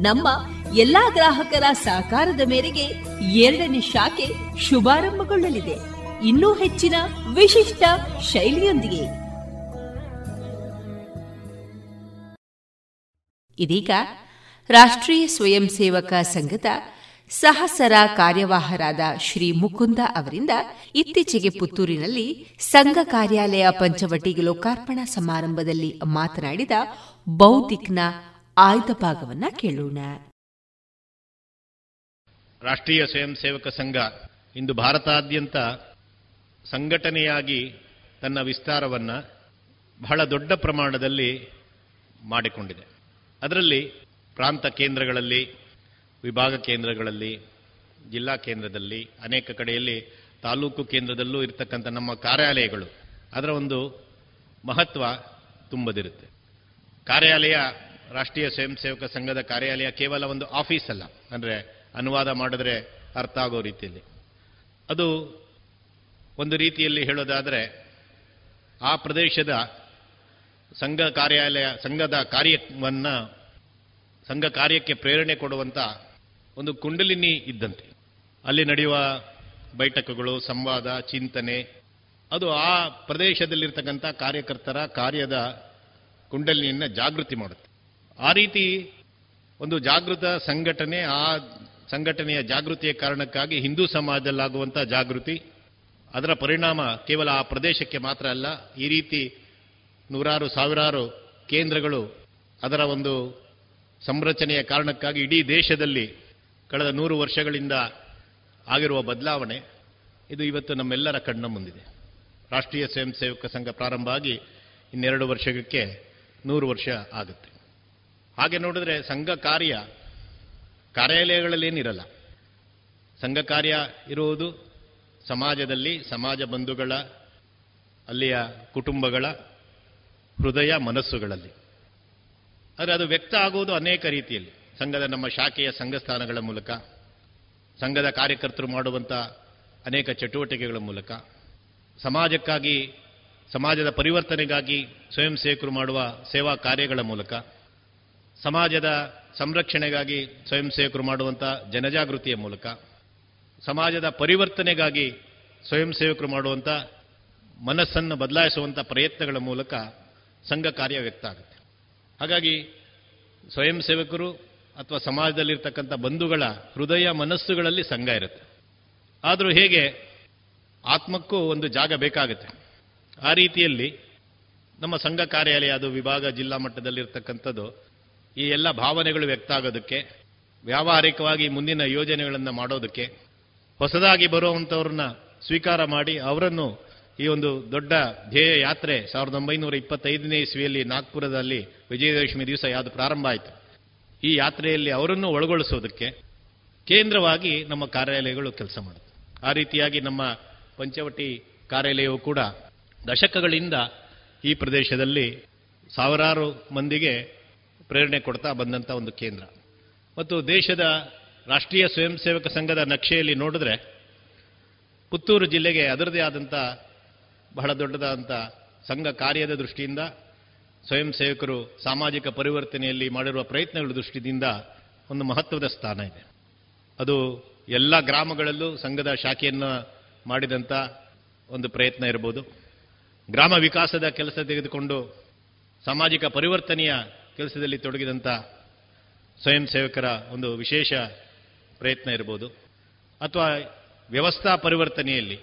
ನಮ್ಮ ಎಲ್ಲಾ ಗ್ರಾಹಕರ ಸಹಕಾರದ ಮೇರೆಗೆ ಎರಡನೇ ಶಾಖೆ ಶುಭಾರಂಭಗೊಳ್ಳಲಿದೆ. ಇನ್ನೂ ಹೆಚ್ಚಿನ ವಿಶಿಷ್ಟ ಶೈಲಿಯೊಂದಿಗೆ. ಇದೀಗ ರಾಷ್ಟ್ರೀಯ ಸ್ವಯಂ ಸೇವಕ ಸಂಘದ ಸಹಸರ ಕಾರ್ಯವಾಹರಾದ ಶ್ರೀ ಮುಕುಂದ ಅವರಿಂದ ಇತ್ತೀಚೆಗೆ ಪುತ್ತೂರಿನಲ್ಲಿ ಸಂಘ ಕಾರ್ಯಾಲಯ ಪಂಚವಟಿ ಲೋಕಾರ್ಪಣಾ ಸಮಾರಂಭದಲ್ಲಿ ಮಾತನಾಡಿದ ಬೌದ್ಧಿಕ್ನ ಆಯ್ದ ಭಾಗವನ್ನ ಕೇಳೋಣ. ರಾಷ್ಟ್ರೀಯ ಸ್ವಯಂ ಸೇವಕ ಸಂಘ ಇಂದು ಭಾರತಾದ್ಯಂತ ಸಂಘಟನೆಯಾಗಿ ತನ್ನ ವಿಸ್ತಾರವನ್ನು ಬಹಳ ದೊಡ್ಡ ಪ್ರಮಾಣದಲ್ಲಿ ಮಾಡಿಕೊಂಡಿದೆ. ಅದರಲ್ಲಿ ಪ್ರಾಂತ ಕೇಂದ್ರಗಳಲ್ಲಿ, ವಿಭಾಗ ಕೇಂದ್ರಗಳಲ್ಲಿ, ಜಿಲ್ಲಾ ಕೇಂದ್ರದಲ್ಲಿ, ಅನೇಕ ಕಡೆಯಲ್ಲಿ ತಾಲೂಕು ಕೇಂದ್ರದಲ್ಲೂ ಇರತಕ್ಕಂಥ ನಮ್ಮ ಕಾರ್ಯಾಲಯಗಳು ಅದರ ಒಂದು ಮಹತ್ವ ತುಂಬದಿರುತ್ತೆ. ಕಾರ್ಯಾಲಯ ರಾಷ್ಟ್ರೀಯ ಸ್ವಯಂ ಸೇವಕ ಸಂಘದ ಕಾರ್ಯಾಲಯ ಕೇವಲ ಒಂದು ಆಫೀಸ್ ಅಲ್ಲ. ಅಂದರೆ ಅನುವಾದ ಮಾಡಿದ್ರೆ ಅರ್ಥ ಆಗೋ ರೀತಿಯಲ್ಲಿ. ಅದು ಒಂದು ರೀತಿಯಲ್ಲಿ ಹೇಳೋದಾದರೆ ಆ ಪ್ರದೇಶದ ಸಂಘ ಕಾರ್ಯಾಲಯ, ಸಂಘದ ಕಾರ್ಯವನ್ನು, ಸಂಘ ಕಾರ್ಯಕ್ಕೆ ಪ್ರೇರಣೆ ಕೊಡುವಂಥ ಒಂದು ಕುಂಡಲಿನಿ ಇದ್ದಂತೆ. ಅಲ್ಲಿ ನಡೆಯುವ ಬೈಠಕಗಳು, ಸಂವಾದ, ಚಿಂತನೆ, ಅದು ಆ ಪ್ರದೇಶದಲ್ಲಿರ್ತಕ್ಕಂಥ ಕಾರ್ಯಕರ್ತರ ಕಾರ್ಯದ ಕುಂಡಲಿನಿಯನ್ನು ಜಾಗೃತಿ ಮಾಡುತ್ತೆ. ಆ ರೀತಿ ಒಂದು ಜಾಗೃತ ಸಂಘಟನೆ, ಆ ಸಂಘಟನೆಯ ಜಾಗೃತಿಯ ಕಾರಣಕ್ಕಾಗಿ ಹಿಂದೂ ಸಮಾಜದಲ್ಲಾಗುವಂಥ ಜಾಗೃತಿ, ಅದರ ಪರಿಣಾಮ ಕೇವಲ ಆ ಪ್ರದೇಶಕ್ಕೆ ಮಾತ್ರ ಅಲ್ಲ, ಈ ರೀತಿ ನೂರಾರು, ಸಾವಿರಾರು ಕೇಂದ್ರಗಳು ಅದರ ಒಂದು ಸಂರಚನೆಯ ಕಾರಣಕ್ಕಾಗಿ ಇಡೀ ದೇಶದಲ್ಲಿ ಕಳೆದ ನೂರು ವರ್ಷಗಳಿಂದ ಆಗಿರುವ ಬದಲಾವಣೆ, ಇದು ಇವತ್ತು ನಮ್ಮೆಲ್ಲರ ಕಣ್ಣ ಮುಂದಿದೆ. ರಾಷ್ಟ್ರೀಯ ಸ್ವಯಂ ಸೇವಕ ಸಂಘ ಪ್ರಾರಂಭ ಆಗಿ ಇನ್ನೆರಡು ವರ್ಷಕ್ಕೆ ನೂರು ವರ್ಷ ಆಗುತ್ತೆ. ಹಾಗೆ ನೋಡಿದ್ರೆ ಸಂಘ ಕಾರ್ಯ ಕಾರ್ಯಾಲಯಗಳಲ್ಲೇನಿರಲ್ಲ. ಸಂಘ ಕಾರ್ಯ ಇರುವುದು ಸಮಾಜದಲ್ಲಿ ಸಮಾಜ ಬಂಧುಗಳ, ಅಲ್ಲಿಯ ಕುಟುಂಬಗಳ ಹೃದಯ ಮನಸ್ಸುಗಳಲ್ಲಿ. ಆದರೆ ಅದು ವ್ಯಕ್ತ ಆಗುವುದು ಅನೇಕ ರೀತಿಯಲ್ಲಿ. ಸಂಘದ ನಮ್ಮ ಶಾಖೆಯ ಸಂಘಸ್ಥಾನಗಳ ಮೂಲಕ, ಸಂಘದ ಕಾರ್ಯಕರ್ತರು ಮಾಡುವಂಥ ಅನೇಕ ಚಟುವಟಿಕೆಗಳ ಮೂಲಕ, ಸಮಾಜಕ್ಕಾಗಿ, ಸಮಾಜದ ಪರಿವರ್ತನೆಗಾಗಿ ಸ್ವಯಂ ಸೇವಕರು ಮಾಡುವ ಸೇವಾ ಕಾರ್ಯಗಳ ಮೂಲಕ ಸಮಾಜದ ಸಂರಕ್ಷಣೆಗಾಗಿ ಸ್ವಯಂ ಸೇವಕರು ಮಾಡುವಂಥ ಜನಜಾಗೃತಿಯ ಮೂಲಕ, ಸಮಾಜದ ಪರಿವರ್ತನೆಗಾಗಿ ಸ್ವಯಂ ಸೇವಕರು ಮಾಡುವಂಥ ಮನಸ್ಸನ್ನು ಬದಲಾಯಿಸುವಂಥ ಪ್ರಯತ್ನಗಳ ಮೂಲಕ ಸಂಘ ಕಾರ್ಯ ವ್ಯಕ್ತ ಆಗುತ್ತೆ. ಹಾಗಾಗಿ ಸ್ವಯಂ ಸೇವಕರು ಅಥವಾ ಸಮಾಜದಲ್ಲಿರ್ತಕ್ಕಂಥ ಬಂಧುಗಳ ಹೃದಯ ಮನಸ್ಸುಗಳಲ್ಲಿ ಸಂಘ ಇರುತ್ತೆ. ಆದರೂ ಹೇಗೆ ಆತ್ಮಕ್ಕೂ ಒಂದು ಜಾಗ ಬೇಕಾಗುತ್ತೆ. ಆ ರೀತಿಯಲ್ಲಿ ನಮ್ಮ ಸಂಘ ಕಾರ್ಯಾಲಯ ಅದು ವಿಭಾಗ ಜಿಲ್ಲಾ ಮಟ್ಟದಲ್ಲಿರ್ತಕ್ಕಂಥದ್ದು ಈ ಎಲ್ಲ ಭಾವನೆಗಳು ವ್ಯಕ್ತ ಆಗೋದಕ್ಕೆ, ವ್ಯಾವಹಾರಿಕವಾಗಿ ಮುಂದಿನ ಯೋಜನೆಗಳನ್ನು ಮಾಡೋದಕ್ಕೆ, ಹೊಸದಾಗಿ ಬರುವಂಥವ್ರನ್ನ ಸ್ವೀಕಾರ ಮಾಡಿ ಅವರನ್ನು ಈ ಒಂದು ದೊಡ್ಡ ಧ್ಯೇಯ ಯಾತ್ರೆ ಸಾವಿರದ ಒಂಬೈನೂರ ಇಪ್ಪತ್ತೈದನೇ ಇಸ್ವಿಯಲ್ಲಿ ನಾಗ್ಪುರದಲ್ಲಿ ವಿಜಯದಶಮಿ ದಿವಸ ಯಾವುದು ಪ್ರಾರಂಭ ಆಯಿತು. ಈ ಯಾತ್ರೆಯಲ್ಲಿ ಅವರನ್ನು ಒಳಗೊಳಿಸೋದಕ್ಕೆ ಕೇಂದ್ರವಾಗಿ ನಮ್ಮ ಕಾರ್ಯಾಲಯಗಳು ಕೆಲಸ ಮಾಡುತ್ತೆ. ಆ ರೀತಿಯಾಗಿ ನಮ್ಮ ಪಂಚವಟಿ ಕಾರ್ಯಾಲಯವು ಕೂಡ ದಶಕಗಳಿಂದ ಈ ಪ್ರದೇಶದಲ್ಲಿ ಸಾವಿರಾರು ಮಂದಿಗೆ ಪ್ರೇರಣೆ ಕೊಡ್ತಾ ಬಂದಂಥ ಒಂದು ಕೇಂದ್ರ. ಮತ್ತು ದೇಶದ ರಾಷ್ಟ್ರೀಯ ಸ್ವಯಂ ಸೇವಕ ಸಂಘದ ನಕ್ಷೆಯಲ್ಲಿ ನೋಡಿದ್ರೆ ಪುತ್ತೂರು ಜಿಲ್ಲೆಗೆ ಅದರದೇ ಆದಂಥ ಬಹಳ ದೊಡ್ಡದಾದಂಥ ಸಂಘ ಕಾರ್ಯದ ದೃಷ್ಟಿಯಿಂದ, ಸ್ವಯಂ ಸೇವಕರು ಸಾಮಾಜಿಕ ಪರಿವರ್ತನೆಯಲ್ಲಿ ಮಾಡಿರುವ ಪ್ರಯತ್ನಗಳ ದೃಷ್ಟಿಯಿಂದ ಒಂದು ಮಹತ್ವದ ಸ್ಥಾನ ಇದೆ. ಅದು ಎಲ್ಲ ಗ್ರಾಮಗಳಲ್ಲೂ ಸಂಘದ ಶಾಖೆಯನ್ನು ಮಾಡಿದಂಥ ಒಂದು ಪ್ರಯತ್ನ ಇರ್ಬೋದು. ಗ್ರಾಮ ವಿಕಾಸದ ಕೆಲಸ ತೆಗೆದುಕೊಂಡು ಸಾಮಾಜಿಕ ಪರಿವರ್ತನೆಯ ಕೆಲಸದಲ್ಲಿ ತೊಡಗಿದಂಥ ಸ್ವಯಂ ಸೇವಕರ ಒಂದು ವಿಶೇಷ ಪ್ರಯತ್ನ ಇರ್ಬೋದು. ಅಥವಾ ವ್ಯವಸ್ಥಾ ಪರಿವರ್ತನೆಯಲ್ಲಿ,